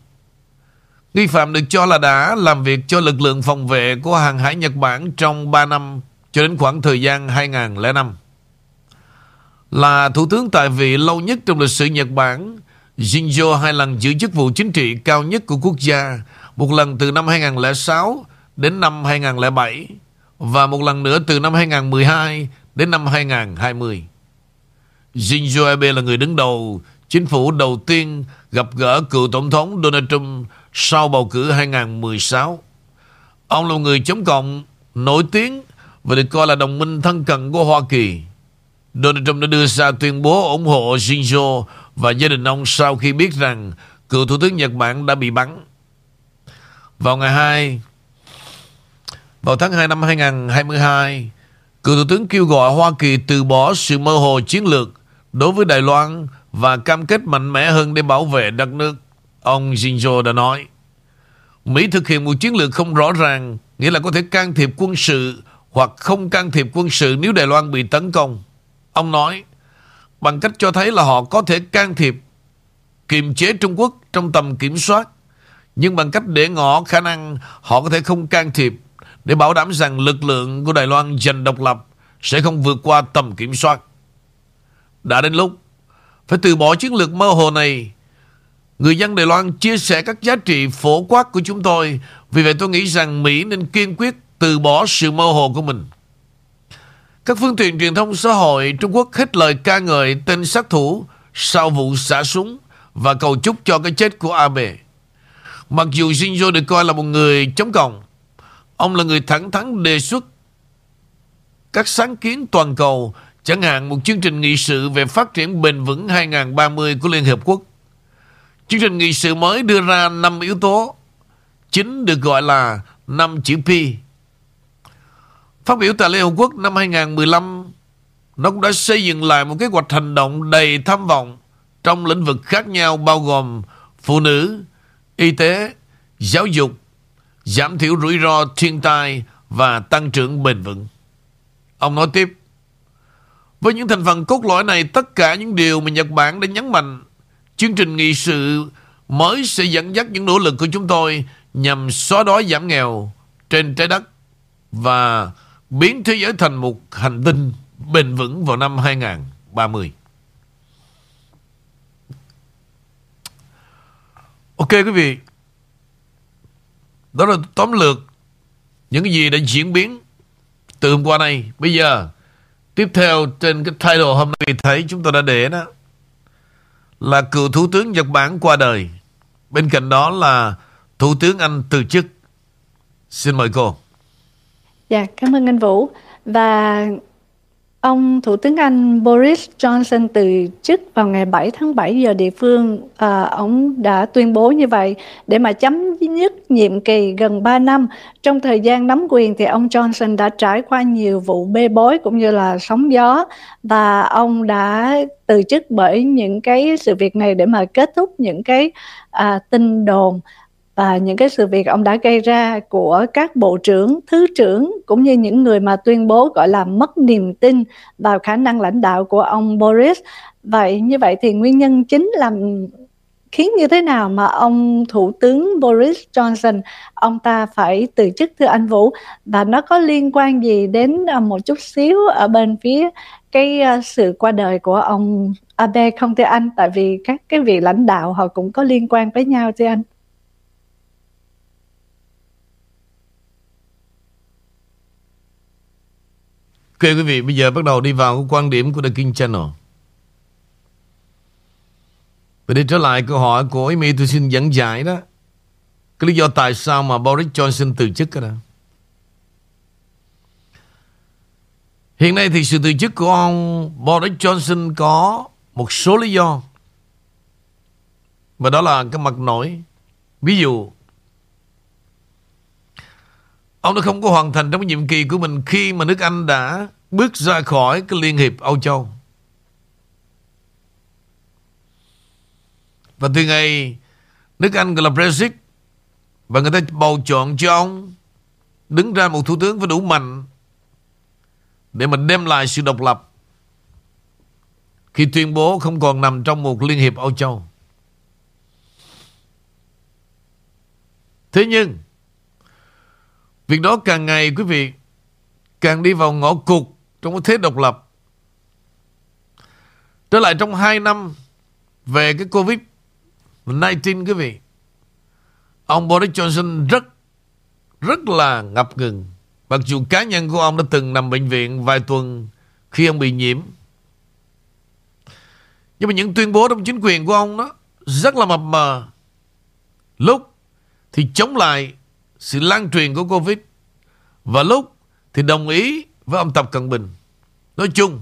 Nghi phạm được cho là đã làm việc cho lực lượng phòng vệ của hàng hải Nhật Bản trong 3 năm cho đến khoảng thời gian 2005. Là thủ tướng tại vị lâu nhất trong lịch sử Nhật Bản, Shinzo hai lần giữ chức vụ chính trị cao nhất của quốc gia, một lần từ năm 2006 đến năm 2007 và một lần nữa từ năm 2012 đến năm 2020. Shinzo Abe là người đứng đầu chính phủ đầu tiên gặp gỡ cựu tổng thống Donald Trump sau bầu cử 2016. Ông là một người chống cộng nổi tiếng và được coi là đồng minh thân cận của Hoa Kỳ. Donald Trump đã đưa ra tuyên bố ủng hộ Shinzo và gia đình ông sau khi biết rằng cựu thủ tướng Nhật Bản đã bị bắn. Vào ngày 2 vào tháng 2 năm 2022, cựu thủ tướng kêu gọi Hoa Kỳ từ bỏ sự mơ hồ chiến lược đối với Đài Loan và cam kết mạnh mẽ hơn để bảo vệ đất nước. Ông Shinzo đã nói, Mỹ thực hiện một chiến lược không rõ ràng, nghĩa là có thể can thiệp quân sự hoặc không can thiệp quân sự nếu Đài Loan bị tấn công. Ông nói, bằng cách cho thấy là họ có thể can thiệp kiềm chế Trung Quốc trong tầm kiểm soát, nhưng bằng cách để ngỏ khả năng họ có thể không can thiệp để bảo đảm rằng lực lượng của Đài Loan giành độc lập sẽ không vượt qua tầm kiểm soát. Đã đến lúc phải từ bỏ chiến lược mơ hồ này. Người dân Đài Loan chia sẻ các giá trị phổ quát của chúng tôi. Vì vậy tôi nghĩ rằng Mỹ nên kiên quyết từ bỏ sự mơ hồ của mình. Các phương tiện truyền thông xã hội Trung Quốc hết lời ca ngợi tên sát thủ sau vụ xả súng và cầu chúc cho cái chết của Abe. Mặc dù Shinzo được coi là một người chống cộng, ông là người thẳng thắn đề xuất các sáng kiến toàn cầu, chẳng hạn một chương trình nghị sự về phát triển bền vững 2030 của Liên Hợp Quốc. Chương trình nghị sự mới đưa ra 5 yếu tố, chính được gọi là 5 chữ P. Phát biểu tại Liên Hợp Quốc năm 2015, nó cũng đã xây dựng lại một kế hoạch hành động đầy tham vọng trong lĩnh vực khác nhau bao gồm phụ nữ, y tế, giáo dục, giảm thiểu rủi ro thiên tai và tăng trưởng bền vững. Ông nói tiếp, với những thành phần cốt lõi này, tất cả những điều mà Nhật Bản đã nhấn mạnh, chương trình nghị sự mới sẽ dẫn dắt những nỗ lực của chúng tôi nhằm xóa đói giảm nghèo trên trái đất và biến thế giới thành một hành tinh bền vững vào năm 2030. Ok quý vị, đó là tóm lược những cái gì đã diễn biến từ hôm qua này. Bây giờ, tiếp theo trên cái title hôm nay thấy chúng tôi đã để đó là cựu thủ tướng Nhật Bản qua đời. Bên cạnh đó là thủ tướng Anh từ chức. Xin mời cô. Dạ, cảm ơn anh Vũ. Và ông Thủ tướng Anh Boris Johnson từ chức vào ngày 7 tháng 7 giờ địa phương. À, ông đã tuyên bố như vậy để mà chấm dứt nhiệm kỳ gần 3 năm. Trong thời gian nắm quyền thì ông Johnson đã trải qua nhiều vụ bê bối cũng như là sóng gió và ông đã từ chức bởi những cái sự việc này để mà kết thúc những cái à, tin đồn và những cái sự việc ông đã gây ra của các bộ trưởng, thứ trưởng cũng như những người mà tuyên bố gọi là mất niềm tin vào khả năng lãnh đạo của ông Boris. Vậy như vậy thì nguyên nhân chính là khiến như thế nào mà ông thủ tướng Boris Johnson ông ta phải từ chức thưa anh Vũ? Và nó có liên quan gì đến à, một chút xíu ở bên phía cái à, sự qua đời của ông Abe không thưa anh? Tại vì các cái vị lãnh đạo họ cũng có liên quan với nhau thưa anh. Ok quý vị, bây giờ bắt đầu đi vào quan điểm của The King Channel. Và đi trở lại câu hỏi của Amy tôi xin dẫn giải đó. Cái lý do tại sao mà Boris Johnson từ chức đó. Hiện nay thì sự từ chức của ông Boris Johnson có một số lý do. Và đó là cái mặt nổi. Ví dụ, ông đã không có hoàn thành trong cái nhiệm kỳ của mình khi mà nước Anh đã bước ra khỏi cái Liên hiệp Âu Châu. Và từ ngày nước Anh gọi là Brexit, và người ta bầu chọn cho ông đứng ra một thủ tướng phải đủ mạnh để mà đem lại sự độc lập khi tuyên bố không còn nằm trong một liên hiệp Âu Châu. Thế nhưng việc đó càng ngày, quý vị, càng đi vào ngõ cụt trong cái thế độc lập. Trở lại trong 2 năm về cái Covid 19 quý vị, Ông Boris Johnson rất Rất là ngập ngừng. Mặc dù cá nhân của ông đã từng nằm bệnh viện Vài tuần khi ông bị nhiễm. Nhưng mà những tuyên bố trong chính quyền của ông đó Rất là mập mờ. Lúc thì chống lại sự lan truyền của Covid Và lúc thì đồng ý Với ông Tập Cận Bình Nói chung,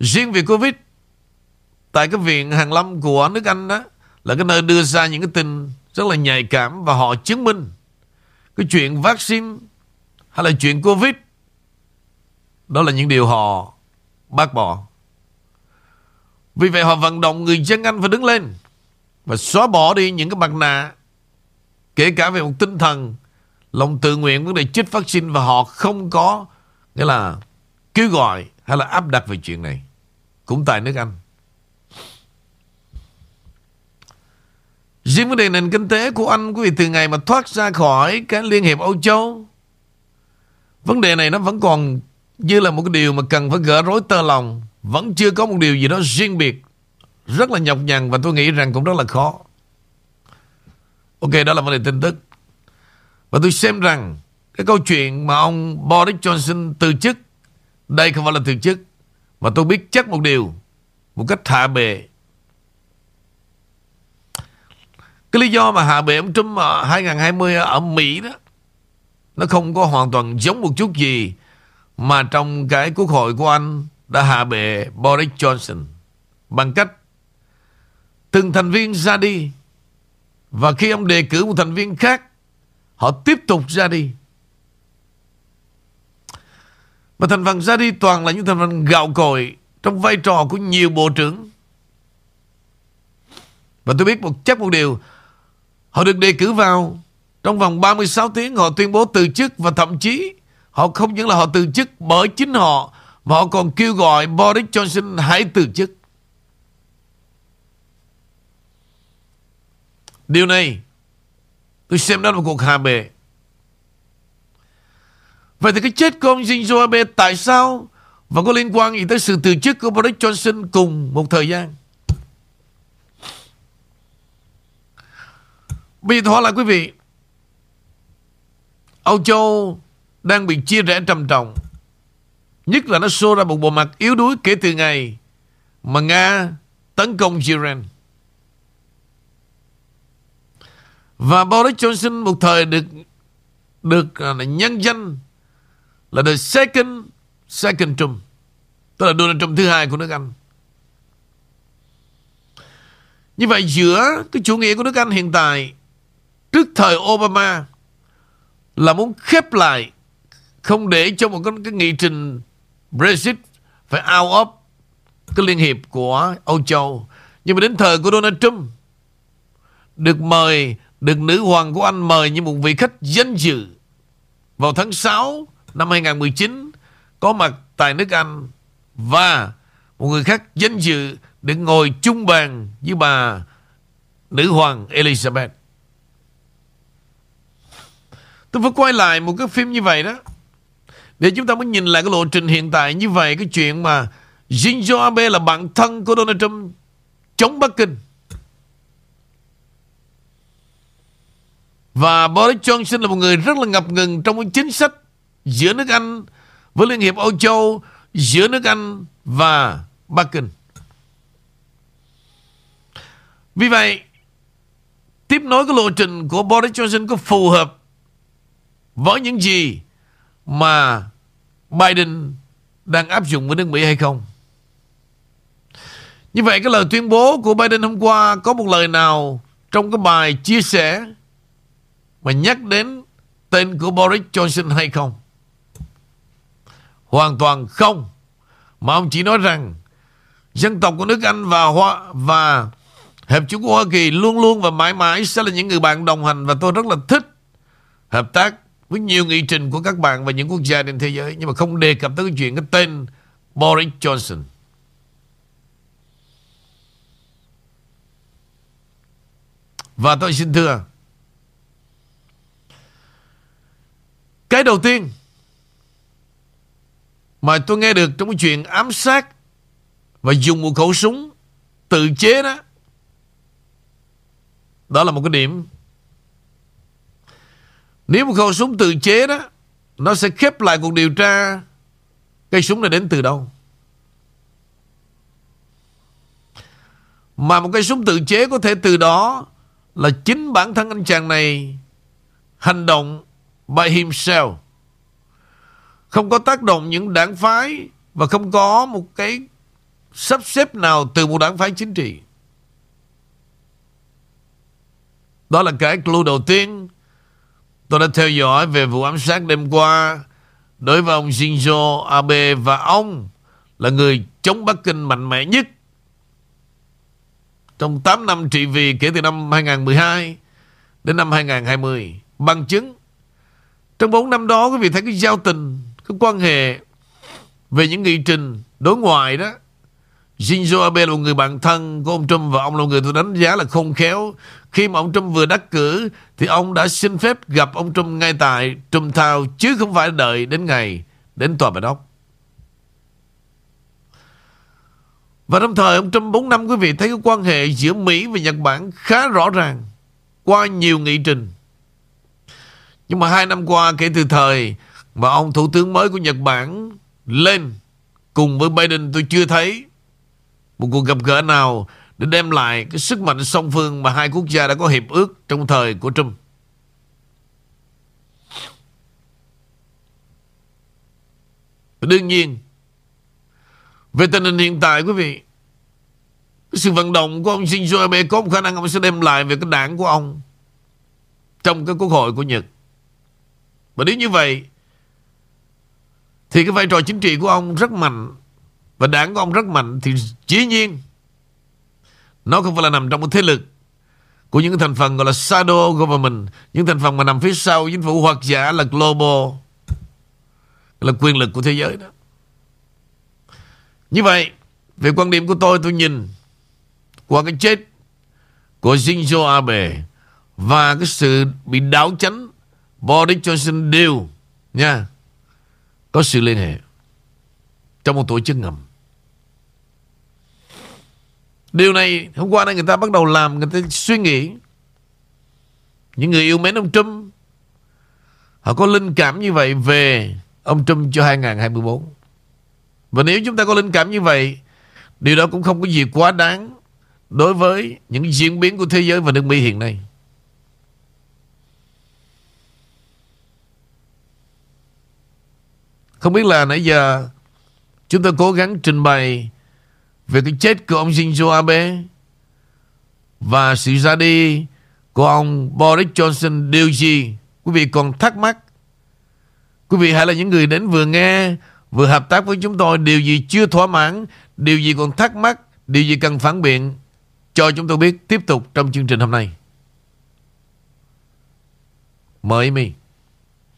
Riêng về Covid, tại cái viện hàng lâm của nước Anh đó, là cái nơi đưa ra những cái tin rất là nhạy cảm và họ chứng minh cái chuyện vaccine hay là chuyện Covid, đó là những điều họ bác bỏ. Vì vậy họ vận động người dân Anh phải đứng lên và xóa bỏ đi những cái mặt nạ kể cả về một tinh thần, lòng tự nguyện vấn đề chích vaccine và họ không có, nghĩa là kêu gọi hay là áp đặt về chuyện này. Cũng tại nước Anh. Riêng vấn đề nền kinh tế của Anh, quý vị, từ ngày mà thoát ra khỏi cái Liên hiệp Âu Châu, Vấn đề này nó vẫn còn như là một cái điều mà cần phải gỡ rối tơ lòng. Vẫn chưa có một điều gì đó riêng biệt. Rất là nhọc nhằn và tôi nghĩ rằng cũng rất là khó. Ok, đó là vấn đề tin tức. Và tôi xem rằng Cái câu chuyện mà ông Boris Johnson từ chức, Đây không phải là từ chức, Mà tôi biết chắc một điều, Một cách hạ bệ Cái lý do mà hạ bệ ông Trump ở 2020 ở Mỹ đó, Nó không có hoàn toàn giống một chút gì Mà trong cái quốc hội của anh Đã hạ bệ Boris Johnson Bằng cách Từng thành viên ra đi và khi ông đề cử một thành viên khác, Họ tiếp tục ra đi. Và thành phần ra đi toàn là những thành phần gạo cội Trong vai trò của nhiều bộ trưởng. Và tôi biết một, chắc một điều, Họ được đề cử vào Trong vòng 36 tiếng họ tuyên bố từ chức Và thậm chí họ không những là họ từ chức bởi chính họ, Mà họ còn kêu gọi Boris Johnson hãy từ chức. Điều này, Tôi xem đó là một cuộc hạ bệ. Vậy thì cái chết của ông Shinzo Abe Tại sao Và có liên quan gì tới sự từ chức của Boris Johnson Cùng một thời gian? Bây giờ tôi hỏi lại quý vị, Âu Châu đang bị chia rẽ trầm trọng. Nhất là nó xô ra một bộ mặt yếu đuối kể từ ngày mà Nga tấn công Iran. Và Boris Johnson một thời được được à, nhân danh là the second second Trump. Tức là Donald Trump thứ hai của nước Anh. Như vậy giữa cái chủ nghĩa của nước Anh hiện tại trước thời Obama là muốn khép lại không để cho một cái, cái nghị trình Brexit phải out of cái liên hiệp của Âu Châu. Nhưng mà đến thời của Donald Trump được mời được nữ hoàng của Anh mời như một vị khách danh dự vào tháng 6 năm 2019 có mặt tại nước Anh và một người khác danh dự được ngồi chung bàn với bà nữ hoàng Elizabeth. Tôi phải quay lại một cái phim như vậy đó để chúng ta mới nhìn lại cái lộ trình hiện tại như vậy, cái chuyện mà Shinzo Abe là bạn thân của Donald Trump chống Bắc Kinh. Và Boris Johnson là một người rất là ngập ngừng trong chính sách giữa nước Anh với Liên hiệp Âu Châu, giữa nước Anh và Bắc Kinh. Vì vậy, tiếp nối cái lộ trình của Boris Johnson có phù hợp với những gì mà Biden đang áp dụng với nước Mỹ hay không? Như vậy cái lời tuyên bố của Biden hôm qua có một lời nào trong cái bài chia sẻ mà nhắc đến tên của Boris Johnson hay không? Hoàn toàn không. Mà ông chỉ nói rằng dân tộc của nước Anh và Hoa và Hiệp chúng của Hoa Kỳ luôn luôn và mãi mãi sẽ là những người bạn đồng hành và tôi rất là thích hợp tác với nhiều nghị trình của các bạn và những quốc gia trên thế giới nhưng mà không đề cập tới cái chuyện cái tên Boris Johnson. Và tôi xin thưa Cái đầu tiên Mà tôi nghe được trong cái chuyện ám sát Và dùng một khẩu súng Tự chế đó Đó là một cái điểm. Nếu một khẩu súng tự chế đó, Nó sẽ khép lại cuộc điều tra Cây súng này đến từ đâu. Mà một cây súng tự chế có thể từ đó là chính bản thân anh chàng này hành động by himself. Không có tác động những đảng phái và không có một cái sắp xếp nào từ một đảng phái chính trị. Đó là cái clue đầu tiên tôi đã theo dõi về vụ ám sát đêm qua đối với ông Shinzo Abe và ông là người chống Bắc Kinh mạnh mẽ nhất trong 8 năm trị vì kể từ năm 2012 đến năm 2020. Bằng chứng, trong 4 năm đó quý vị thấy cái giao tình, cái quan hệ về những nghị trình đối ngoại đó. Shinzo Abe là một người bạn thân của ông Trump và ông là một người tôi đánh giá là không khéo. Khi mà ông Trump vừa đắc cử thì ông đã xin phép gặp ông Trump ngay tại Trump Town chứ không phải đợi đến ngày đến tòa bạch ốc. Và trong thời ông Trump 4 năm quý vị thấy cái quan hệ giữa Mỹ và Nhật Bản khá rõ ràng qua nhiều nghị trình. Nhưng mà hai năm qua kể từ thời mà ông thủ tướng mới của Nhật Bản lên cùng với Biden, tôi chưa thấy một cuộc gặp gỡ nào để đem lại cái sức mạnh song phương mà hai quốc gia đã có hiệp ước trong thời của Trump. Đương nhiên, về tình hình hiện tại, quý vị, cái Sự vận động của ông Shinzo Abe Có một khả năng ông sẽ đem lại Về cái đảng của ông Trong cái quốc hội của Nhật và nếu như vậy Thì cái vai trò chính trị của ông rất mạnh Và đảng của ông rất mạnh Thì dĩ nhiên Nó không phải là nằm trong một thế lực Của những thành phần gọi là shadow government Những thành phần mà nằm phía sau Chính phủ hoặc giả là global Là quyền lực của thế giới đó. Như vậy, về quan điểm của tôi, tôi nhìn qua cái chết của Shinzo Abe và cái sự bị đảo chánh Boris Johnson đều, nha, có sự liên hệ trong một tổ chức ngầm. Điều này hôm qua đây người ta bắt đầu làm, người ta suy nghĩ những người yêu mến ông Trump, họ có linh cảm như vậy về ông Trump cho 2024. Và nếu chúng ta có linh cảm như vậy, Điều đó cũng không có gì quá đáng Đối với những diễn biến của thế giới và nước Mỹ hiện nay Không biết là nãy giờ Chúng ta cố gắng trình bày Về cái chết của ông Shinzo Abe Và sự ra đi Của ông Boris Johnson điều gì Quý vị còn thắc mắc Quý vị hãy là những người đến vừa nghe vừa hợp tác với chúng tôi điều gì chưa thỏa mãn, điều gì còn thắc mắc, điều gì cần phản biện cho chúng tôi biết tiếp tục trong chương trình hôm nay. Mời Amy.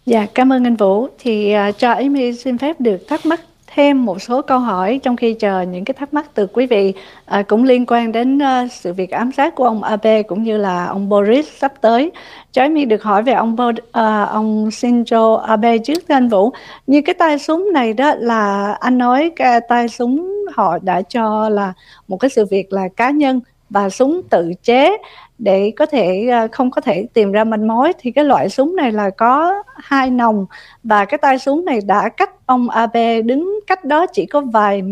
Dạ, cảm ơn anh Vũ. Thì uh, cho Amy xin phép được thắc mắc thêm một số câu hỏi trong khi chờ những cái thắc mắc từ quý vị à, cũng liên quan đến uh, sự việc ám sát của ông Abe cũng như là ông Boris sắp tới. Cho Amy được hỏi về ông Bo, uh, ông Shinzo Abe trước anh Vũ. Như cái tay súng này đó là anh nói cái tay súng họ đã cho là một cái sự việc là cá nhân và súng tự chế để có thể à, không có thể tìm ra manh mối thì cái loại súng này là có hai nòng. Và cái tay súng này đã cách ông Abe đứng cách đó chỉ có vài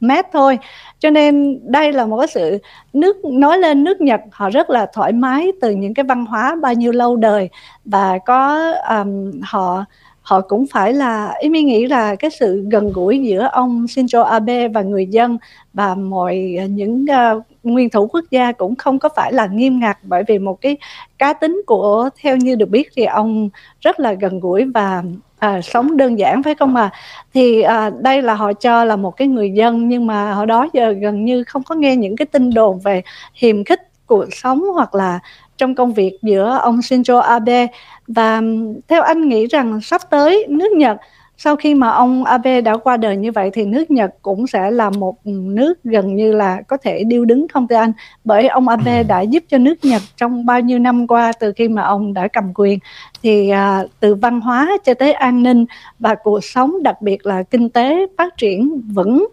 mét thôi. Cho nên đây là một cái sự nước nói lên nước Nhật họ rất là thoải mái từ những cái văn hóa bao nhiêu lâu đời. Và có um, họ họ cũng phải là ý nghĩ là cái sự gần gũi giữa ông Shinzo Abe và người dân và mọi những uh, nguyên thủ quốc gia cũng không có phải là nghiêm ngặt bởi vì một cái cá tính của theo như được biết thì ông rất là gần gũi và à, sống đơn giản phải không à thì à, đây là họ cho là một cái người dân nhưng mà họ đó giờ gần như không có nghe những cái tin đồn về hiềm khích cuộc sống hoặc là trong công việc giữa ông Shinzo Abe và theo anh nghĩ rằng sắp tới nước Nhật sau khi mà ông Abe đã qua đời như vậy thì nước Nhật cũng sẽ là một nước gần như là có thể điêu đứng không thưa anh? Bởi ông Abe đã giúp cho nước Nhật trong bao nhiêu năm qua từ khi mà ông đã cầm quyền. Thì à, từ văn hóa cho tới an ninh và cuộc sống đặc biệt là kinh tế phát triển vững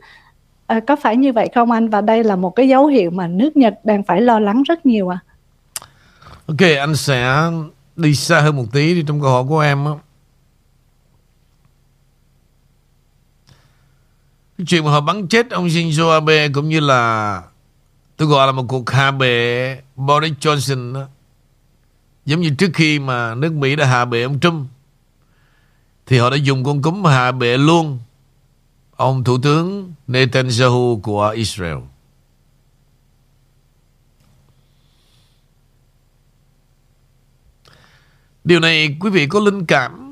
à, có phải như vậy không anh? Và đây là một cái dấu hiệu mà nước Nhật đang phải lo lắng rất nhiều à. Ok anh sẽ đi xa hơn một tí đi trong câu hỏi của em á Cái chuyện mà họ bắn chết ông Shinzo Abe cũng như là tôi gọi là một cuộc hạ bệ Boris Johnson đó. Giống như trước khi mà nước Mỹ đã hạ bệ ông Trump, thì họ đã dùng con cúm hạ bệ luôn ông Thủ tướng Netanyahu của Israel. Điều này, quý vị có linh cảm.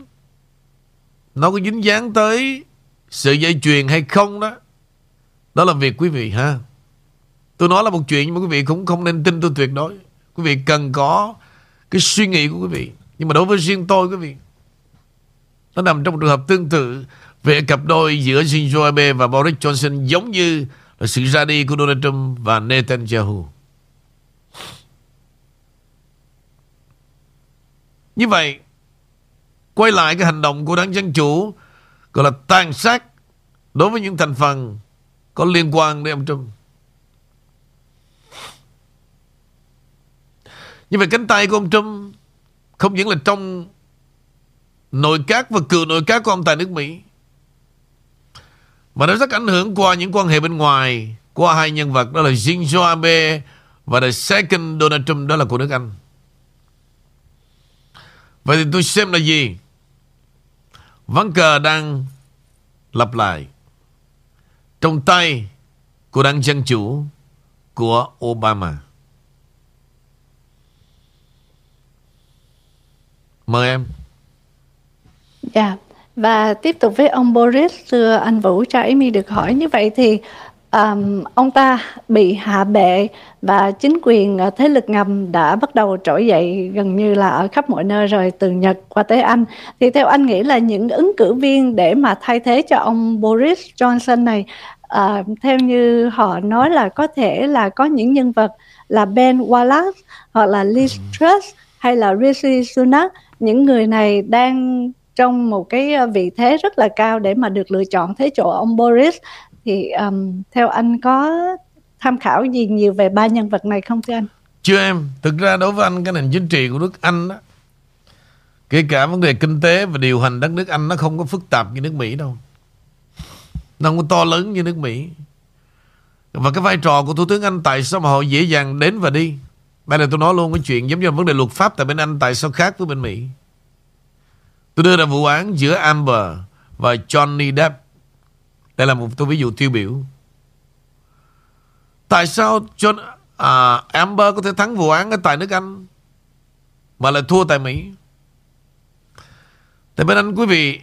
Nó có dính dáng tới Sự dây chuyền hay không đó. Đó là việc quý vị ha. Tôi nói là một chuyện Nhưng mà quý vị cũng không nên tin tôi tuyệt đối. Quý vị cần có Cái suy nghĩ của quý vị. Nhưng mà đối với riêng tôi, quý vị, Nó nằm trong một trường hợp tương tự Về cặp đôi giữa Shinzo Abe và Boris Johnson Giống như là sự ra đi của Donald Trump và Netanyahu. Như vậy, Quay lại cái hành động của đảng Dân Chủ, Gọi là tàn sát Đối với những thành phần Có liên quan đến ông Trump Như vậy, cánh tay của ông Trump Không những là trong Nội các và cựu nội các của ông tại nước Mỹ, Mà nó rất ảnh hưởng qua những quan hệ bên ngoài Qua hai nhân vật, Đó là Shinzo Abe Và the second Donald Trump, Đó là của nước Anh. Vậy thì tôi xem là gì? Ván cờ đang lặp lại. Trong tay của đảng Dân Chủ của Obama. Mời em. Dạ. Và tiếp tục với ông Boris, thưa anh Vũ cho Amy được hỏi như vậy thì um, ông ta bị hạ bệ và chính quyền ờ, thế lực ngầm đã bắt đầu trỗi dậy gần như là ở khắp mọi nơi rồi từ Nhật qua tới Anh. Thì theo anh nghĩ là những ứng cử viên để mà thay thế cho ông Boris Johnson này uh, theo như họ nói là có thể là có những nhân vật là Ben Wallace hoặc là Liz Truss hay là Rishi Sunak những người này đang trong một cái ờ, vị thế rất là cao để mà được lựa chọn thế chỗ ông Boris thì um, theo anh có tham khảo gì nhiều về ba nhân vật này không thưa anh? Chưa em, thực ra đối với anh cái nền chính trị của nước Anh đó Kể cả vấn đề kinh tế và điều hành đất nước Anh nó không có phức tạp như nước Mỹ đâu. Nó không có to lớn như nước Mỹ. Và cái vai trò của Thủ tướng Anh tại sao mà họ dễ dàng đến và đi? Đây là tôi nói luôn cái chuyện giống như vấn đề luật pháp tại bên Anh tại sao khác với bên Mỹ. Tôi đưa ra vụ án giữa Amber và Johnny Depp đây là một tôi ví dụ tiêu biểu. Tại sao John à, Amber có thể thắng vụ án ở tại nước Anh mà lại thua tại Mỹ? Tại bên Anh quý vị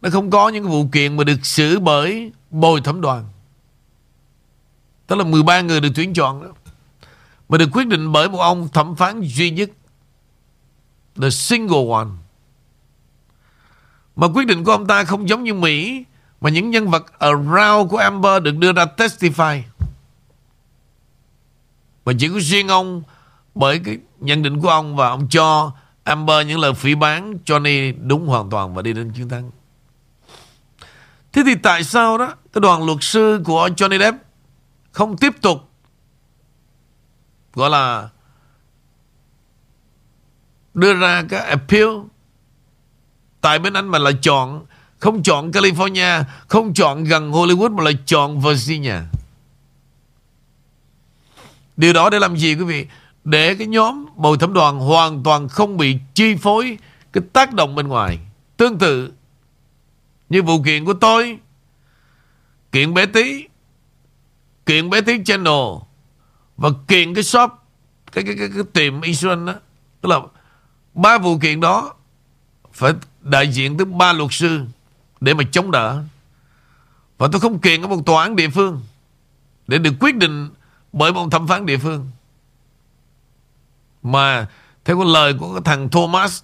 nó không có những vụ kiện mà được xử bởi bồi thẩm đoàn. Tức là 13 người được tuyển chọn đó. Mà được quyết định bởi một ông thẩm phán duy nhất. The single one. Mà quyết định của ông ta không giống như Mỹ mà những nhân vật around của Amber được đưa ra testify. và chỉ có riêng ông, bởi cái nhận định của ông và ông cho Amber những lời phỉ bán Johnny đúng hoàn toàn và đi đến chiến thắng. Thế thì tại sao đó, cái đoàn luật sư của Johnny Depp không tiếp tục gọi là đưa ra cái appeal tại bên Anh mà là chọn không chọn California, không chọn gần Hollywood mà là chọn Virginia. Điều đó để làm gì quý vị? Để cái nhóm bầu thẩm đoàn hoàn toàn không bị chi phối cái tác động bên ngoài. Tương tự như vụ kiện của tôi, kiện bé tí, kiện bé tí channel và kiện cái shop, cái cái cái, cái tiệm Israel đó. Tức là ba vụ kiện đó phải đại diện tới ba luật sư để mà chống đỡ. Và tôi không kiện ở một tòa án địa phương để được quyết định bởi một thẩm phán địa phương. Mà theo cái lời của cái thằng Thomas,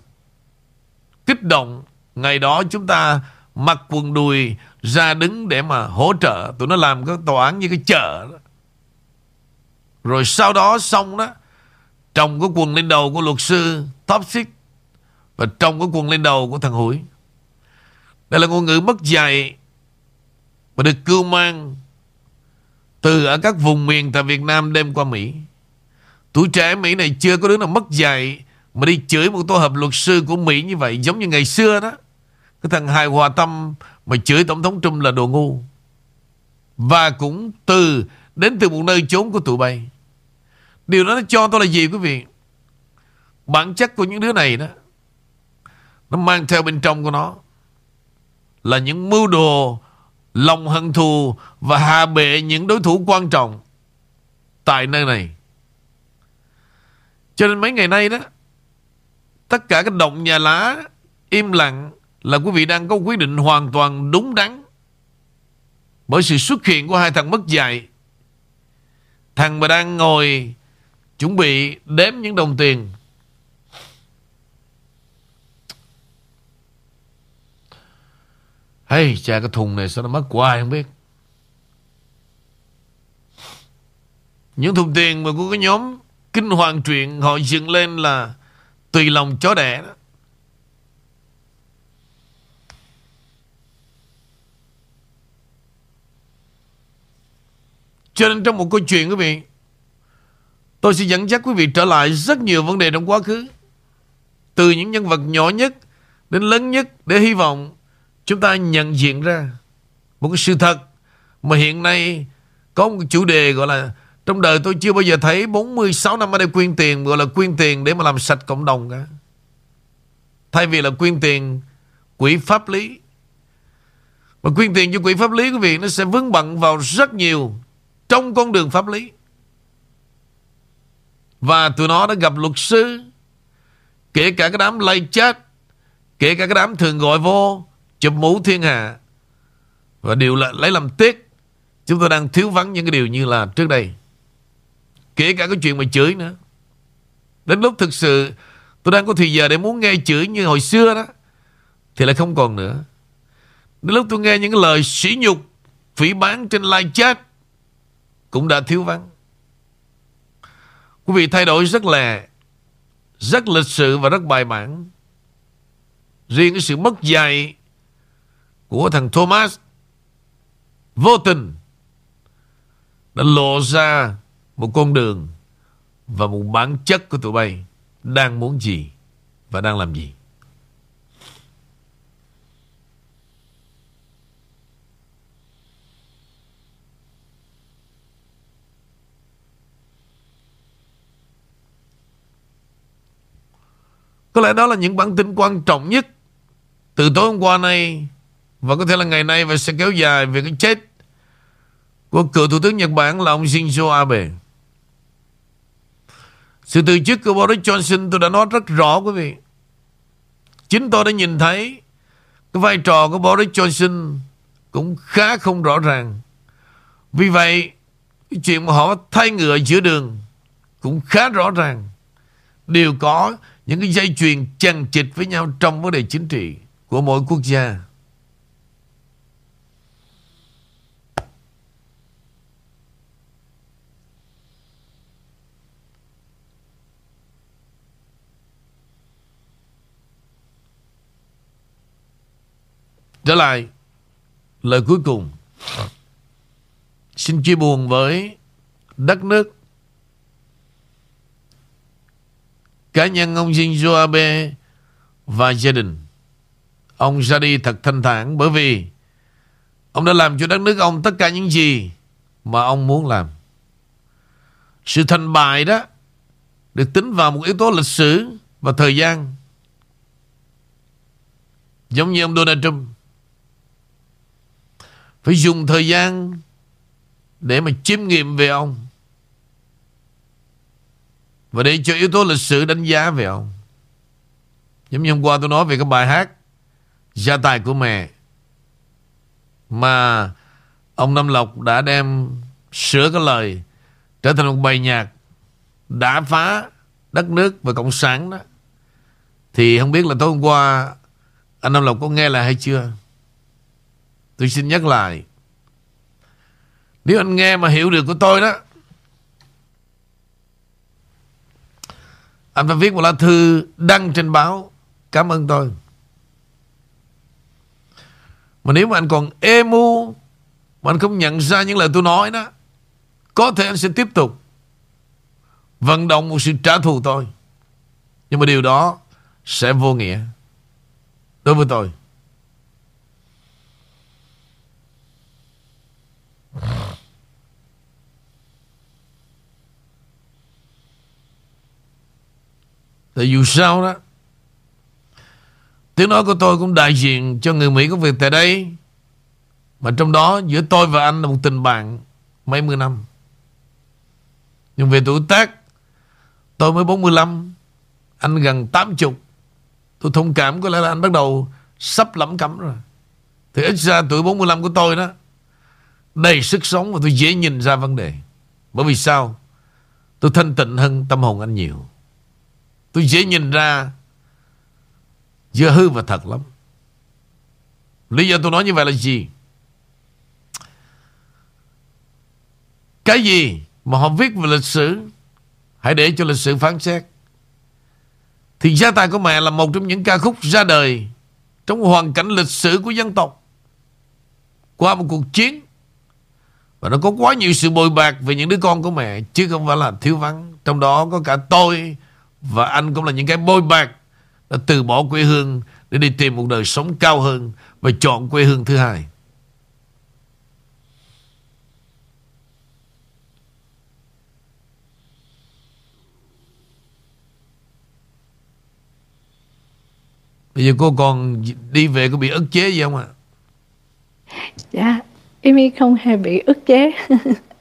kích động ngày đó chúng ta mặc quần đùi ra đứng để mà hỗ trợ tụi nó làm cái tòa án như cái chợ đó. Rồi sau đó xong đó, Trồng cái quần lên đầu của luật sư Top Six Và trồng cái quần lên đầu của thằng Hủi đây là ngôn ngữ mất dạy Mà được cưu mang Từ ở các vùng miền tại Việt Nam đem qua Mỹ. Tuổi trẻ Mỹ này chưa có đứa nào mất dạy Mà đi chửi một tổ hợp luật sư của Mỹ như vậy, Giống như ngày xưa đó. Cái thằng Hài Hòa Tâm Mà chửi Tổng thống Trump là đồ ngu. Và cũng từ, Đến từ một nơi chốn của tụi bay. Điều đó nó cho tôi là gì, quý vị? Bản chất của những đứa này đó, Nó mang theo bên trong của nó. Là những mưu đồ, Lòng hận thù Và hạ bệ những đối thủ quan trọng Tại nơi này. Cho nên mấy ngày nay đó, Tất cả các động nhà lá Im lặng Là quý vị đang có quyết định hoàn toàn đúng đắn. Bởi sự xuất hiện của hai thằng mất dạy. Thằng mà đang ngồi Chuẩn bị đếm những đồng tiền. Hey, cha cái thùng này sao nó mất hoài không biết Những thùng tiền mà của cái nhóm Kinh hoàng truyện Họ dựng lên là Tùy lòng chó đẻ đó Cho nên trong một câu chuyện quý vị Tôi sẽ dẫn dắt quý vị trở lại rất nhiều vấn đề trong quá khứ. Từ những nhân vật nhỏ nhất đến lớn nhất để hy vọng chúng ta nhận diện ra một cái sự thật mà hiện nay có một chủ đề gọi là trong đời tôi chưa bao giờ thấy 46 năm ở đây quyên tiền, gọi là quyên tiền để mà làm sạch cộng đồng cả. Thay vì là quyên tiền quỹ pháp lý. Mà quyên tiền cho quỹ pháp lý, quý vị, nó sẽ vướng bận vào rất nhiều trong con đường pháp lý. Và tụi nó đã gặp luật sư, Kể cả cái đám lay chết, Kể cả cái đám thường gọi vô Chụp mũ thiên hạ Và điều là lấy làm tiếc, Chúng ta đang thiếu vắng những cái điều như là trước đây. Kể cả cái chuyện mà chửi nữa. Đến lúc thực sự Tôi đang có thời giờ để muốn nghe chửi như hồi xưa đó, Thì lại không còn nữa. Đến lúc tôi nghe những cái lời sỉ nhục, Phỉ bán trên live chat, Cũng đã thiếu vắng. Quý vị thay đổi rất là rất lịch sự và rất bài bản. Riêng cái sự mất dạy của thằng Thomas vô tình, đã lộ ra một con đường và một bản chất của tụi bay đang muốn gì và đang làm gì. Có lẽ đó là những bản tin quan trọng nhất từ tối hôm qua nay và có thể là ngày nay và sẽ kéo dài về cái chết của cựu Thủ tướng Nhật Bản là ông Shinzo Abe. Sự từ chức của Boris Johnson tôi đã nói rất rõ quý vị. Chính tôi đã nhìn thấy cái vai trò của Boris Johnson cũng khá không rõ ràng. Vì vậy, cái chuyện mà họ thay ngựa giữa đường cũng khá rõ ràng. Đều có những cái dây chuyền chằng chịt với nhau trong vấn đề chính trị của mỗi quốc gia. Trở lại, lời cuối cùng. Xin chia buồn với đất nước, cá nhân ông Shinzo Abe và gia đình. Ông ra đi thật thanh thản bởi vì ông đã làm cho đất nước ông tất cả những gì mà ông muốn làm. Sự thành bại đó được tính vào một yếu tố lịch sử và thời gian. Giống như ông Donald Trump. Phải dùng thời gian để mà chiêm nghiệm về ông. Và để cho yếu tố lịch sử đánh giá về ông. Giống như hôm qua tôi nói về cái bài hát Gia tài của mẹ, Mà ông Nam Lộc đã đem sửa cái lời trở thành một bài nhạc đã phá đất nước và cộng sản đó. Thì không biết là tối hôm qua anh Nam Lộc có nghe lại hay chưa? Tôi xin nhắc lại. Nếu anh nghe mà hiểu được của tôi đó, Anh phải viết một lá thư đăng trên báo, Cảm ơn tôi Mà nếu mà anh còn ê mu Mà anh không nhận ra những lời tôi nói đó, Có thể anh sẽ tiếp tục Vận động một sự trả thù tôi Nhưng mà điều đó Sẽ vô nghĩa Đối với tôi Tại dù sao đó, Tiếng nói của tôi cũng đại diện cho người Mỹ có việc tại đây. Mà trong đó, giữa tôi và anh là một tình bạn mấy mươi năm. Nhưng về tuổi tác, Tôi mới 45 Anh gần 80 Tôi thông cảm, có lẽ là anh bắt đầu Sắp lắm cắm rồi. Thì ít ra tuổi 45 của tôi đó, Đầy sức sống và tôi dễ nhìn ra vấn đề. Bởi vì sao? Tôi thanh tịnh hơn tâm hồn anh nhiều. Tôi dễ nhìn ra Giữa hư và thật lắm. Lý do tôi nói như vậy là gì? Cái gì mà họ viết về lịch sử, Hãy để cho lịch sử phán xét. Thì gia tài của mẹ là một trong những ca khúc ra đời Trong hoàn cảnh lịch sử của dân tộc. Qua một cuộc chiến, Và nó có quá nhiều sự bồi bạc Về những đứa con của mẹ, Chứ không phải là thiếu vắng. Trong đó có cả tôi và anh cũng là những cái bôi bạc Đã từ bỏ quê hương Để đi tìm một đời sống cao hơn Và chọn quê hương thứ hai Bây giờ cô còn đi về có bị ức chế gì không ạ? À? Dạ, em không hề bị ức chế.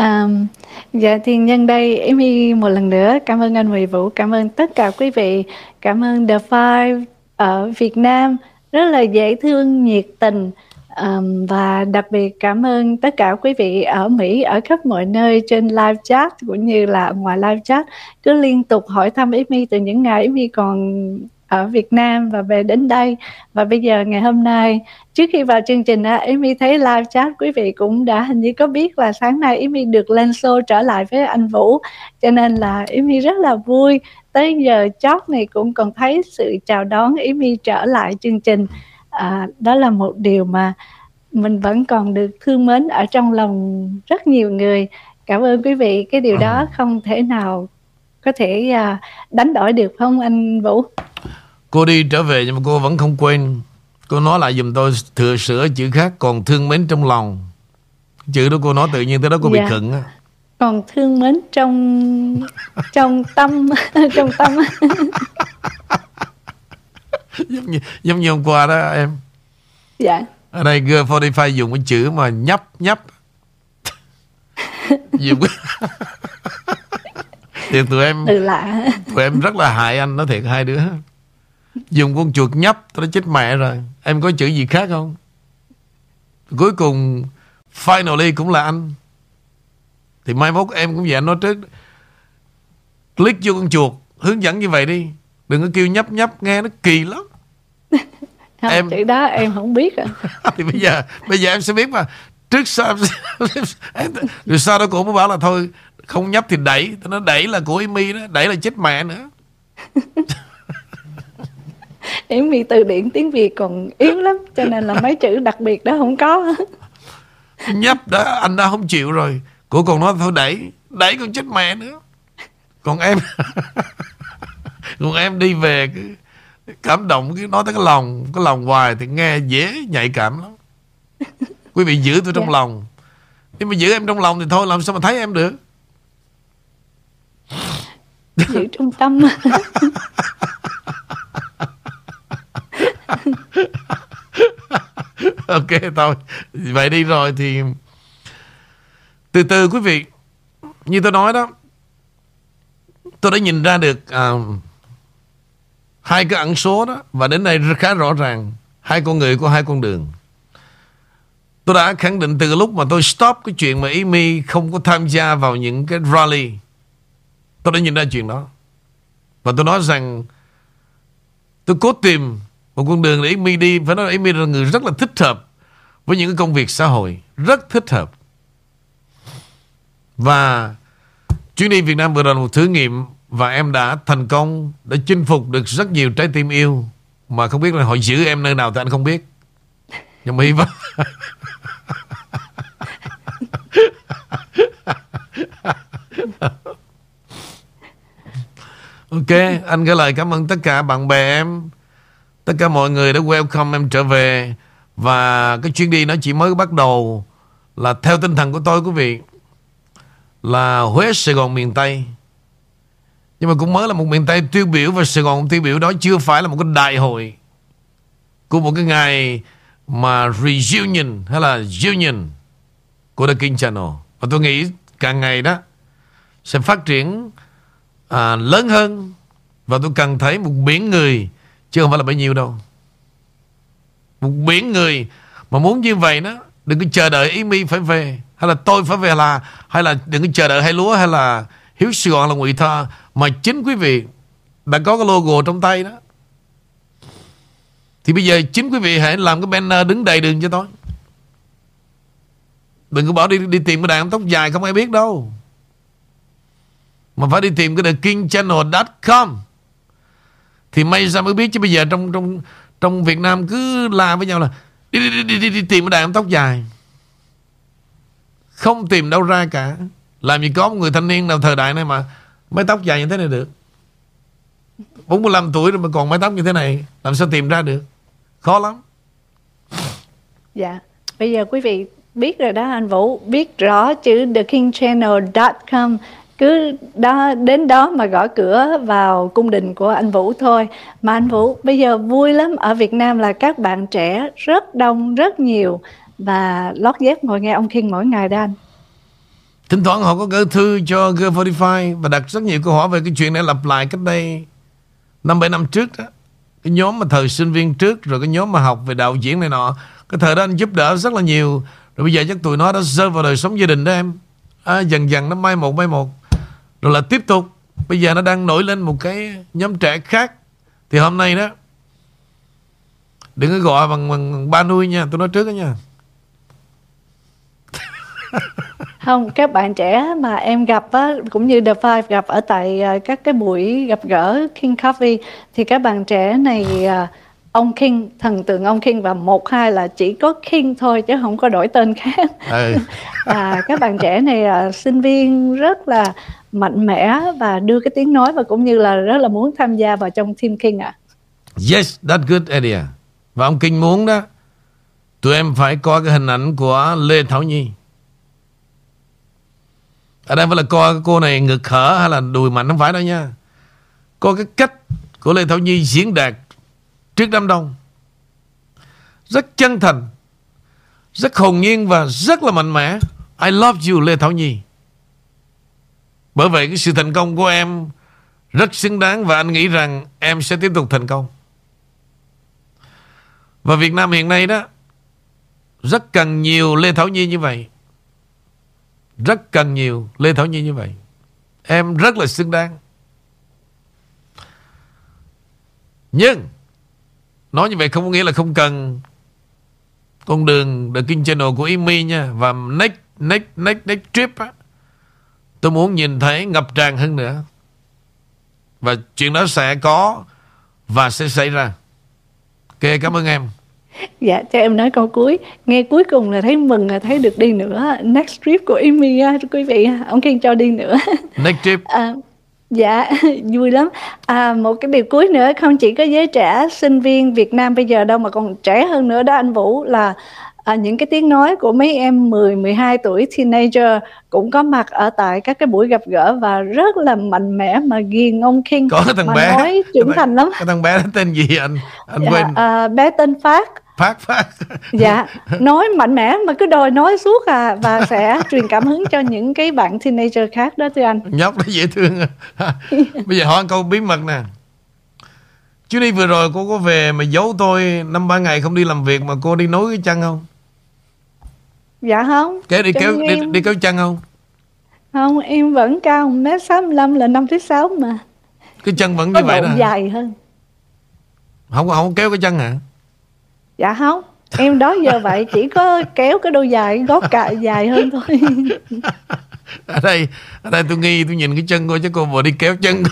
um, dạ thì nhân đây Amy một lần nữa cảm ơn anh nguyễn Vũ, cảm ơn tất cả quý vị, cảm ơn The Five ở Việt Nam rất là dễ thương, nhiệt tình. Um, và đặc biệt cảm ơn tất cả quý vị ở Mỹ ở khắp mọi nơi trên live chat cũng như là ngoài live chat. Cứ liên tục hỏi thăm Amy từ những ngày Amy còn ở Việt Nam và về đến đây. Và bây giờ ngày hôm nay trước khi vào chương trình á Amy thấy live chat quý vị cũng đã hình như có biết là sáng nay Amy được lên show trở lại với anh Vũ. Cho nên là Amy rất là vui. Tới giờ chót này cũng còn thấy sự chào đón Amy trở lại chương trình. À, đó là một điều mà mình vẫn còn được thương mến ở trong lòng rất nhiều người. Cảm ơn quý vị. Cái điều đó không thể nào có thể uh, đánh đổi được không anh Vũ Cô đi trở về nhưng mà cô vẫn không quên. Cô nói lại dùm tôi thừa sửa chữ khác Còn thương mến trong lòng. Chữ đó cô nói tự nhiên tới đó cô dạ. bị khựng á. Còn thương mến trong Trong tâm Trong tâm. Giống, như, giống như hôm qua đó em. Dạ. Ở đây G45 dùng cái chữ mà nhấp nhấp. Dùng Thì tụi em Từ lạ. Tụi em rất là hại anh Nói thiệt hai đứa Dùng con chuột nhấp Tôi đã chết mẹ rồi. Em có chữ gì khác không? Cuối cùng Finally cũng là anh. Thì mai mốt em cũng vậy nói trước. Click vô con chuột Hướng dẫn như vậy đi. Đừng có kêu nhấp nhấp nghe nó kỳ lắm. Không, Em- chữ đó em không biết à. Thì bây giờ Bây giờ em sẽ biết mà. Trước sau em, Rồi sau đó cô mới bảo là thôi Không nhấp thì đẩy. Nó đẩy là của Amy đó Đẩy là chết mẹ nữa em bị từ điển tiếng Việt còn yếu lắm cho nên là mấy chữ đặc biệt đó không có. Nhấp đó anh đã không chịu rồi. Cô còn nói thôi đẩy Đẩy còn chết mẹ nữa. Còn em Còn em đi về cứ Cảm động cứ nói tới cái lòng Cái lòng hoài thì nghe dễ nhạy cảm lắm. Quý vị giữ tôi trong Dạ. lòng. Nhưng mà giữ em trong lòng thì thôi Làm sao mà thấy em được? Giữ trung tâm ok thôi. Vậy đi rồi thì từ từ quý vị. Như tôi nói đó tôi đã nhìn ra được uh, hai cái ẩn số đó và đến đây khá rõ ràng hai con người của hai con đường. Tôi đã khẳng định từ lúc mà tôi stop cái chuyện mà Amy không có tham gia vào những cái rally tôi đã nhìn ra chuyện đó. Và tôi nói rằng tôi cố tìm một con đường để Amy đi phải nói là Amy là người rất là thích hợp với những công việc xã hội. Rất thích hợp. Và chuyến đi Việt Nam vừa rồi là một thử nghiệm và em đã thành công đã chinh phục được rất nhiều trái tim yêu mà không biết là họ giữ em nơi nào thì anh không biết. Nhưng mà hy vọng Ok, anh gửi lời cảm ơn tất cả bạn bè em. Tất cả mọi người đã welcome em trở về. Và cái chuyến đi nó chỉ mới bắt đầu Là theo tinh thần của tôi quý vị Là Huế, Sài Gòn, miền Tây. Nhưng mà cũng mới là một miền Tây tiêu biểu Và Sài Gòn tiêu biểu đó chưa phải là một cái đại hội Của một cái ngày Mà reunion hay là union Của The King Channel. Và tôi nghĩ càng ngày đó Sẽ phát triển à, lớn hơn. Và tôi cần thấy một biển người chứ không phải là bấy nhiêu đâu. Một biển người mà muốn như vậy đó, đừng có chờ đợi ý mi phải về, hay là tôi phải về là, hay là đừng có chờ đợi hay lúa, hay là hiếu Sài Gòn là ngụy thơ. Mà chính quý vị đã có cái logo trong tay đó. Thì bây giờ chính quý vị hãy làm cái banner đứng đầy đường cho tôi. Đừng có bỏ đi đi tìm cái đàn tóc dài không ai biết đâu. Mà phải đi tìm cái thekingchannel.com thì may ra mới biết Chứ bây giờ trong trong trong Việt Nam cứ la với nhau là Đi đi đi đi, đi, đi tìm cái đàn tóc dài. Không tìm đâu ra cả. Làm gì có một người thanh niên nào thời đại này mà Mái tóc dài như thế này được. 45 tuổi rồi mà còn mái tóc như thế này Làm sao tìm ra được? Khó lắm. Dạ, bây giờ quý vị biết rồi đó anh Vũ, biết rõ chữ thekingchannel.com cứ đó đến đó mà gõ cửa vào cung đình của anh Vũ thôi. Mà anh Vũ bây giờ vui lắm. Ở Việt Nam là các bạn trẻ rất đông, rất nhiều. Và lót dép ngồi nghe ông King mỗi ngày đó anh. Thỉnh thoảng họ có gửi thư cho G45 Và đặt rất nhiều câu hỏi về cái chuyện này lặp lại cách đây năm bảy năm trước đó. Cái nhóm mà thời sinh viên trước Rồi cái nhóm mà học về đạo diễn này nọ. Cái thời đó anh giúp đỡ rất là nhiều. Rồi bây giờ chắc tụi nó đã rơi vào đời sống gia đình đó em. À, Dần dần nó mai một mai một. Rồi là tiếp tục Bây giờ nó đang nổi lên một cái nhóm trẻ khác Thì hôm nay đó Đừng có gọi bằng, bằng, bằng ba nuôi nha Tôi nói trước đó nha Không, các bạn trẻ mà em gặp á, cũng như The Five gặp ở tại à, các cái buổi gặp gỡ King Coffee thì các bạn trẻ này à, ông King, thần tượng ông King và một hai là chỉ có King thôi chứ không có đổi tên khác. ừ. và các bạn trẻ này là sinh viên rất là mạnh mẽ và đưa cái tiếng nói và cũng như là rất là muốn tham gia vào trong team King ạ. Yes, that's good idea. Và ông Kinh muốn đó, tụi em phải có cái hình ảnh của Lê Thảo Nhi. Ở đây phải là coi cái cô này ngực hở hay là đùi mạnh không phải đâu nha. Coi cái cách của Lê Thảo Nhi diễn đạt trước đám đông. Rất chân thành, rất hồn nhiên và rất là mạnh mẽ. I love you Lê Thảo Nhi. Bởi vậy cái sự thành công của em rất xứng đáng và anh nghĩ rằng em sẽ tiếp tục thành công. Và Việt Nam hiện nay đó, rất cần nhiều Lê Thảo Nhi như vậy. Rất cần nhiều Lê Thảo Nhi như vậy. Em rất là xứng đáng. Nhưng, nói như vậy không có nghĩa là không cần con đường The King Channel của Amy nha, và next next next next trip á tôi muốn nhìn thấy ngập tràn hơn nữa và chuyện đó sẽ có và sẽ xảy ra ok cảm ơn em Dạ, cho em nói câu cuối. Nghe cuối cùng là thấy mừng là thấy được đi nữa. Next trip của Amy á, quý vị, ông Kiên cho đi nữa. next trip À, dạ, vui lắm. À, một cái điều cuối nữa, không chỉ có giới trẻ, sinh viên Việt Nam bây giờ đâu mà còn trẻ hơn nữa đó anh Vũ là à, những cái tiếng nói của mấy em 10, 12 tuổi teenager cũng có mặt ở tại các cái buổi gặp gỡ và rất là mạnh mẽ mà ghiền ông King. Có thằng mà bé nói trưởng thành lắm. cái thằng bé đó tên gì anh? Anh Dạ, quên. à, bé tên Phát phát phát dạ nói mạnh mẽ mà cứ đòi nói suốt à và sẽ truyền cảm hứng cho những cái bạn teenager khác đó thưa anh. Nhóc nó dễ thương à. bây giờ hỏi câu bí mật nè. Chuyến đi vừa rồi cô có về mà giấu tôi năm ba ngày không đi làm việc mà cô đi nối cái chân không dạ không. Kéo đi kéo đi, đi kéo chân không? Không em vẫn cao một mét sáu là năm thứ sáu mà. Cái chân vẫn có như vậy đó hả? dài hơn. Không có- không có kéo cái chân hả? Dạ không. Em đó giờ vậy chỉ có kéo cái đôi dài gót cạ dài hơn thôi. Ở đây ở đây tôi nghi tôi nhìn cái chân cô chứ cô vừa đi kéo chân.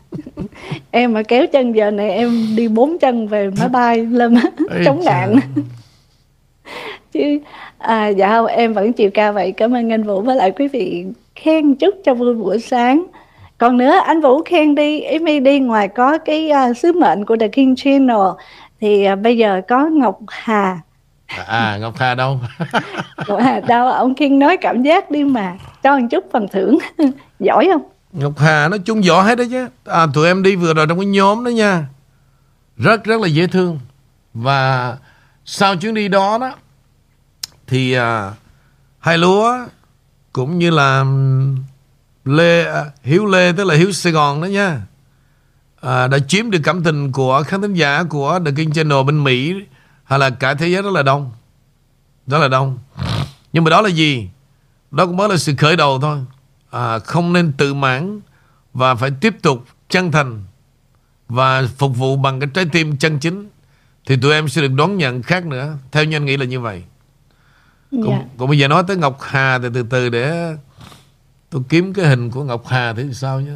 Em mà kéo chân giờ này em đi bốn chân về máy bay lên chống đạn chứ à, dạ không em vẫn chiều cao vậy. Cảm ơn anh Vũ với lại quý vị khen chúc cho vui buổi sáng. Còn nữa anh Vũ khen đi Amy đi ngoài có cái à, sứ mệnh của The King Channel. Thì à, bây giờ có Ngọc Hà. À Ngọc Hà đâu? Ngọc Hà đâu ông King nói cảm giác đi mà. Cho một chút phần thưởng. Giỏi không? Ngọc Hà nó chung võ hết đó chứ. À, tụi em đi vừa rồi trong cái nhóm đó nha. Rất rất là dễ thương. Và sau chuyến đi đó đó thì à, hai lúa cũng như là Lê à, Hiếu Lê tức là Hiếu Sài Gòn đó nha à, đã chiếm được cảm tình của khán thính giả của The King Channel bên Mỹ hay là cả thế giới rất là đông. Rất là đông. Nhưng mà đó là gì? Đó cũng mới là sự khởi đầu thôi. À, không nên tự mãn và phải tiếp tục chân thành và phục vụ bằng cái trái tim chân chính. Thì tụi em sẽ được đón nhận khác nữa. Theo như anh nghĩ là như vậy còn, dạ. còn bây giờ nói tới Ngọc Hà thì từ từ để tôi kiếm cái hình của Ngọc Hà thử sao nhá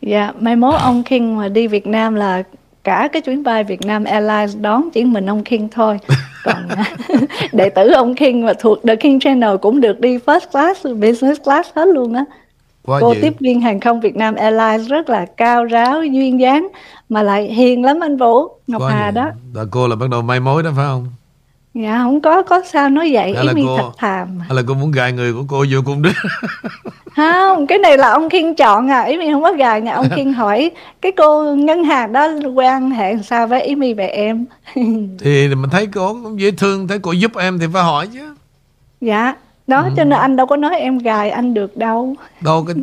Dạ, mai mốt ông King mà đi Việt Nam là cả cái chuyến bay Việt Nam Airlines đón chỉ mình ông King thôi. Còn đệ tử ông King mà thuộc The King Channel cũng được đi first class, business class hết luôn á. Quá Cô dữ. tiếp viên hàng không Việt Nam Airlines rất là cao ráo, duyên dáng mà lại hiền lắm anh Vũ. Ngọc Quá Hà dữ. đó. Là cô là bắt đầu mai mối đó phải không Dạ không có có sao nói vậy, Hay là ý mi cô- thật thàm. hay là cô muốn gài người của cô vô cung đức Không, cái này là ông King chọn à, ý mi không có gài nha, ông King hỏi cái cô ngân hàng đó quan hệ sao với ý mi về em. thì mình thấy cô cũng dễ thương thấy cô giúp em thì phải hỏi chứ Dạ, đó Ừ. cho nên anh đâu có nói em gài anh được đâu. đâu cái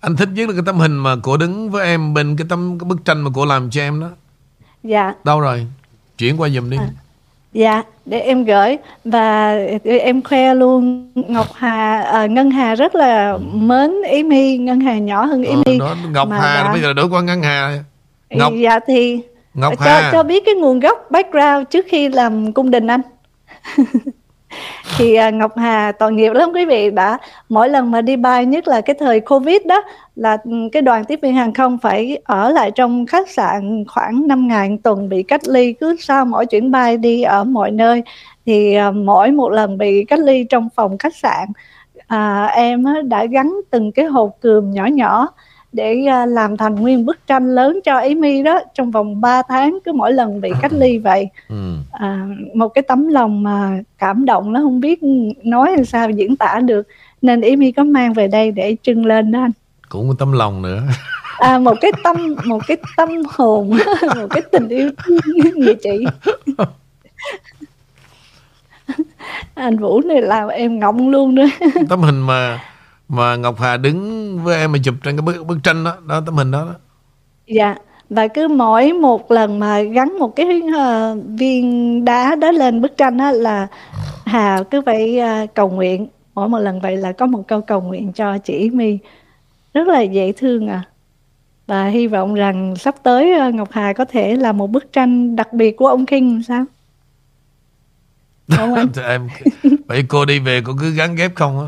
anh thích nhất là cái tấm hình mà cô đứng với em bên cái tấm cái bức tranh mà cô làm cho em đó Dạ, đâu rồi chuyển qua giùm đi dạ, để em gửi và em khoe luôn Ngọc Hà, à, Ngân Hà rất là mến Ý My, Ngân Hà nhỏ hơn Ý Ờ, My. đó, Ngọc mà Hà đã- bây giờ đổi qua Ngân Hà Ngọc Dạ thì Ngọc cho, Hà cho biết cái nguồn gốc background trước khi làm cung đình anh. thì à, Ngọc Hà tội nghiệp lắm quý vị đã. Mỗi lần mà đi bay nhất là cái thời Covid đó là ừ, cái đoàn tiếp viên hàng không phải ở lại trong khách sạn khoảng 5 ngày một tuần bị cách ly. Cứ sau mỗi chuyến bay đi ở mọi nơi thì à, mỗi một lần bị cách ly trong phòng khách sạn à, em đã gắn từng cái hộp cườm nhỏ nhỏ để à, làm thành nguyên bức tranh lớn cho Amy đó trong vòng 3 tháng cứ mỗi lần bị cách ly vậy. Ừ. à, một cái tấm lòng mà cảm động nó không biết nói làm sao diễn tả được. Nên Amy có mang về đây để trưng lên đó anh. Cũng có tấm lòng nữa. À, một cái tâm một cái tâm hồn một cái tình yêu người chị anh Vũ này làm em ngọng luôn nữa tấm hình mà mà Ngọc Hà đứng với em mà chụp trên cái bức bức tranh đó đó tấm hình đó, đó. Dạ và cứ mỗi một lần mà gắn một cái ờ, viên đá đó lên bức tranh á là Hà cứ phải ờ, cầu nguyện mỗi một lần vậy là có một câu cầu nguyện cho chị My rất là dễ thương à và hy vọng rằng sắp tới ờ, Ngọc Hà có thể là một bức tranh đặc biệt của ông King sao? Không anh? em vậy cô đi về cô cứ gắn ghép không á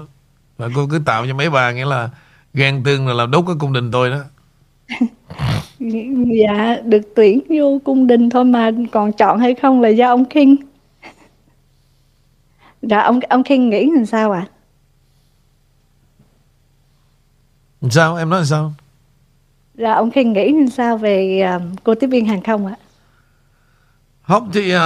và cô cứ tạo cho mấy bà nghĩa là ghen tương là làm đốt cái cung đình tôi đó. Dạ được tuyển vô cung đình thôi mà còn chọn hay không là do ông King dạ ông ông King nghĩ làm sao ạ? À? sao? Em nói sao? Dạ ông King nghĩ làm sao về uh, cô tiếp viên hàng không ạ? Không thì uh,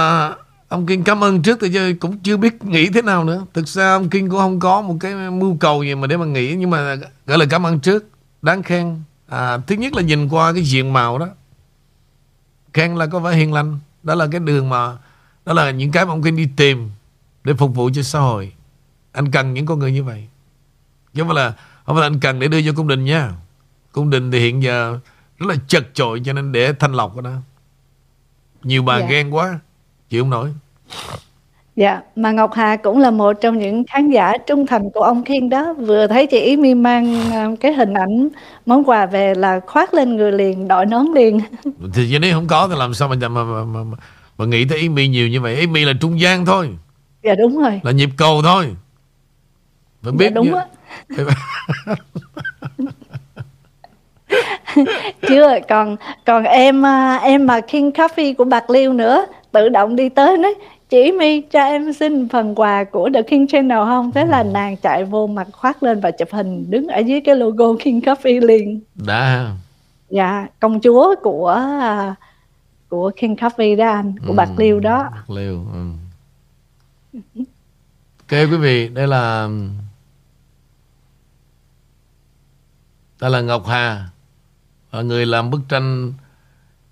ông King cảm ơn trước thì cũng chưa biết nghĩ thế nào nữa. Thực ra ông King cũng không có một cái mưu cầu gì mà để mà nghĩ nhưng mà gửi lời cảm ơn trước. Đáng khen. À, thứ nhất là nhìn qua cái diện mạo đó. Khen là có vẻ hiền lành. Đó là cái đường mà đó là những cái mà ông King đi tìm để phục vụ cho xã hội. Anh cần những con người như vậy. Chứ không phải là không phải là anh cần để đưa cho cung đình nha. Cung đình thì hiện giờ rất là chật chội cho nên để thanh lọc đó. Nhiều bà dạ. ghen quá chịu không nổi Dạ, mà Ngọc Hà cũng là một trong những khán giả trung thành của ông Kiên đó. Vừa thấy chị Ý Mi mang à, cái hình ảnh món quà về là khoác lên người liền, đội nón liền. Thì vậy nếu không có thì làm sao mà mà, mà, mà, mà, nghĩ tới Ý Mi nhiều như vậy. Ý Mi là trung gian thôi. Dạ đúng rồi. Là nhịp cầu thôi. Phải dạ, biết dạ, đúng á. chưa còn còn em à, em mà King Coffee của Bạc Liêu nữa tự động đi tới nói chị mi cho em xin phần quà của The King Channel không? Thế là nàng chạy vô mặt khoác lên và chụp hình đứng ở dưới cái logo King Coffee liền đã. Dạ công chúa của của King Coffee đó anh của ừ, Bạc Liêu đó. Bạc Liêu ừ. ok quý vị đây là đây là Ngọc Hà người làm bức tranh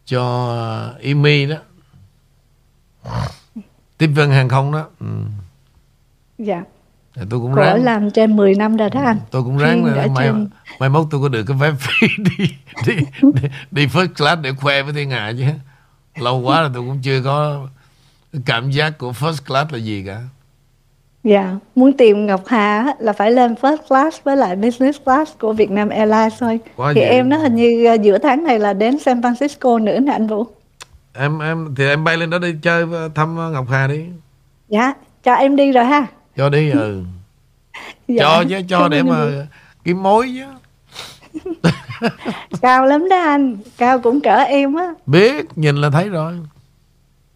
cho Imi đó tiếp viên hàng không đó. Ừ. dạ. Thì tôi cũng Cổ ráng. làm trên 10 năm rồi đó anh. tôi cũng ráng Thiên mai, trên... mai mốt tôi có được cái vé phí đi đi, đi đi first class để khoe với thiên hạ chứ. Lâu quá rồi tôi cũng chưa có cảm giác của first class là gì cả. Dạ, muốn tìm Ngọc Hà là phải lên first class với lại business class của Vietnam Airlines thôi. Quá thì vậy. em nói hình như ờ, giữa tháng này là đến San Francisco nữa nè anh Vũ em em thì em bay lên đó đi chơi thăm Ngọc Hà đi. Dạ cho em đi rồi ha. Cho đi ừ. Dạ. cho chứ cho để mà kiếm mối chứ. Cao lắm đó anh cao cũng cỡ em á. Biết nhìn là thấy rồi.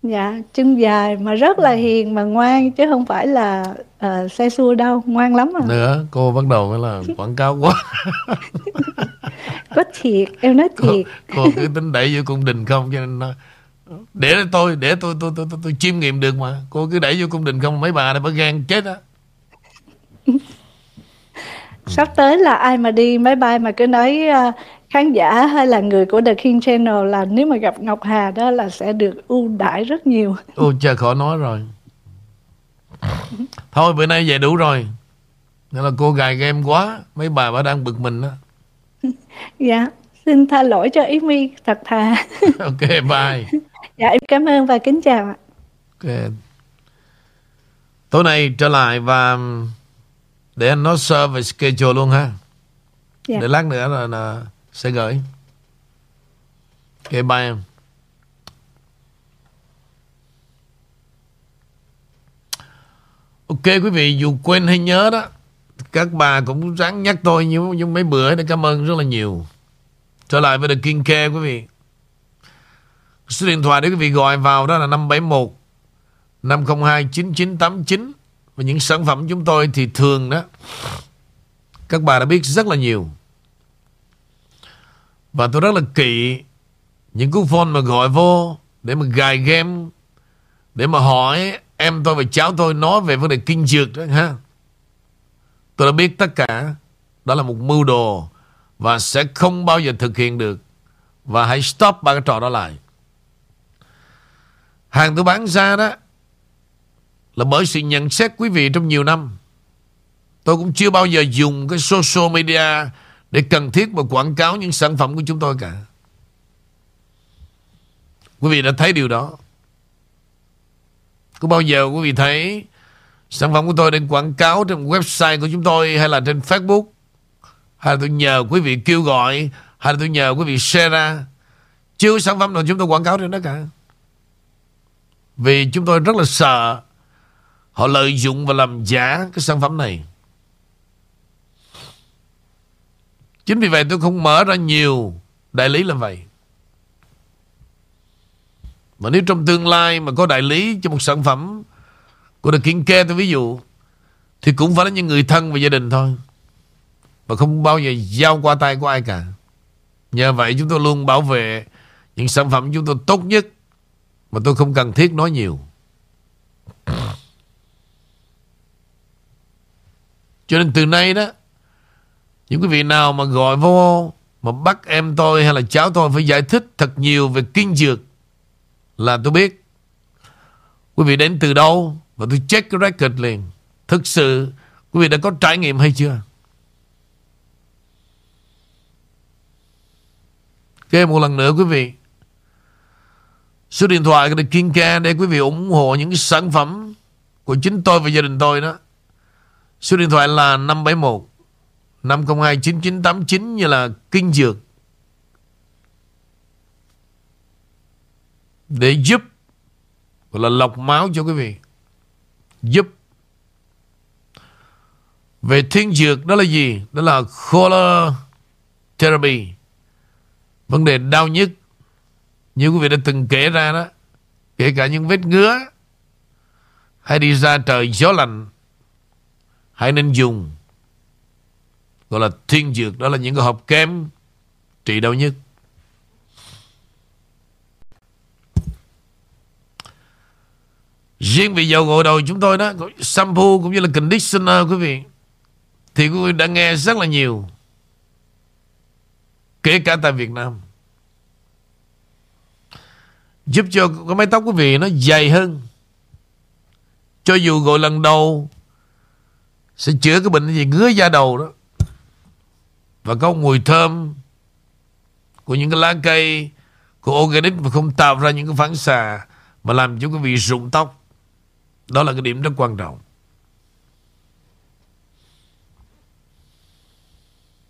Dạ chân dài mà rất là hiền mà ngoan chứ không phải là uh, xe xua đâu ngoan lắm à. Nữa cô bắt đầu mới là quảng cáo quá. Có thiệt em nói thiệt. cô, cô cứ tính đẩy vô cung đình không cho nên nó để tôi để tôi tôi tôi tôi, tôi chiêm nghiệm được mà cô cứ đẩy vô cung đình không mấy bà này bà gan chết á sắp tới là ai mà đi máy bay mà cứ nói uh, khán giả hay là người của The King Channel là nếu mà gặp Ngọc Hà đó là sẽ được ưu đãi rất nhiều. Ôi trời khỏi nói rồi. Thôi bữa nay về đủ rồi. Nên là cô gài game quá, mấy bà bà đang bực mình đó. dạ, xin tha lỗi cho Ý Mi thật thà. ok, bye. Dạ em cảm ơn và kính chào ạ. Ok. Tối nay trở lại và để anh nói sơ về schedule luôn ha. Dạ. Để lát nữa là, là sẽ gửi. Ok bye em. Ok quý vị dù quên hay nhớ đó các bà cũng ráng nhắc tôi như, như mấy bữa để cảm ơn rất là nhiều. Trở lại với The King Care quý vị. Số điện thoại để quý vị gọi vào đó là 571 502 9989 Và những sản phẩm chúng tôi thì thường đó, Các bà đã biết rất là nhiều. Và tôi rất là kỵ Những cú phone mà gọi vô Để mà gài game, Để mà hỏi em tôi và cháu tôi nói về vấn đề kinh dược đó, ha. Tôi đã biết tất cả, Đó là một mưu đồ Và sẽ không bao giờ thực hiện được. Và hãy stop ba cái trò đó lại. Hàng tôi bán ra đó là bởi sự nhận xét quý vị trong nhiều năm. Tôi cũng chưa bao giờ dùng cái social media để cần thiết mà quảng cáo những sản phẩm của chúng tôi cả. Quý vị đã thấy điều đó. Có bao giờ quý vị thấy sản phẩm của tôi đang quảng cáo trên website của chúng tôi hay là trên Facebook hay là tôi nhờ quý vị kêu gọi, Hay là tôi nhờ quý vị share ra Chưa sản phẩm nào chúng tôi quảng cáo trên đó cả vì chúng tôi rất là sợ Họ lợi dụng và làm giả cái sản phẩm này. Chính vì vậy tôi không mở ra nhiều đại lý làm vậy. Mà nếu trong tương lai mà có đại lý cho một sản phẩm của The King Care tôi ví dụ, thì cũng phải là những người thân và gia đình thôi. Và không bao giờ giao qua tay của ai cả. Nhờ vậy chúng tôi luôn bảo vệ Những sản phẩm chúng tôi tốt nhất. Mà tôi không cần thiết nói nhiều Cho nên từ nay đó, Những quý vị nào mà gọi vô, Mà bắt em tôi hay là cháu tôi Phải giải thích thật nhiều về kinh dược Là tôi biết Quý vị đến từ đâu Và tôi check cái record liền Thực sự, quý vị đã có trải nghiệm hay chưa? Kể một lần nữa, quý vị. Số điện thoại của The King Can để quý vị ủng hộ những cái sản phẩm của chính tôi và gia đình tôi đó. Số điện thoại là 571 502 9989 như là Kinh Dược. Để giúp, gọi là lọc máu cho quý vị. Giúp về thiên dược đó là gì? Đó là color therapy. Vấn đề đau nhức. Như quý vị đã từng kể ra đó. Kể cả những vết ngứa. Hay đi ra trời gió lạnh. Hãy nên dùng. Gọi là thiên dược. Đó là những cái hộp kem trị đau nhức. Riêng về dầu gội đầu chúng tôi đó Shampoo cũng như là conditioner quý vị, thì quý vị đã nghe rất là nhiều, Kể cả tại Việt Nam Giúp cho cái mái tóc quý vị nó dày hơn. Cho dù gọi lần đầu, Sẽ chữa cái bệnh gì ngứa da đầu đó. Và có mùi thơm Của những cái lá cây, Của organic mà không tạo ra những cái phản xạ Mà làm cho quý vị rụng tóc. Đó là cái điểm rất quan trọng.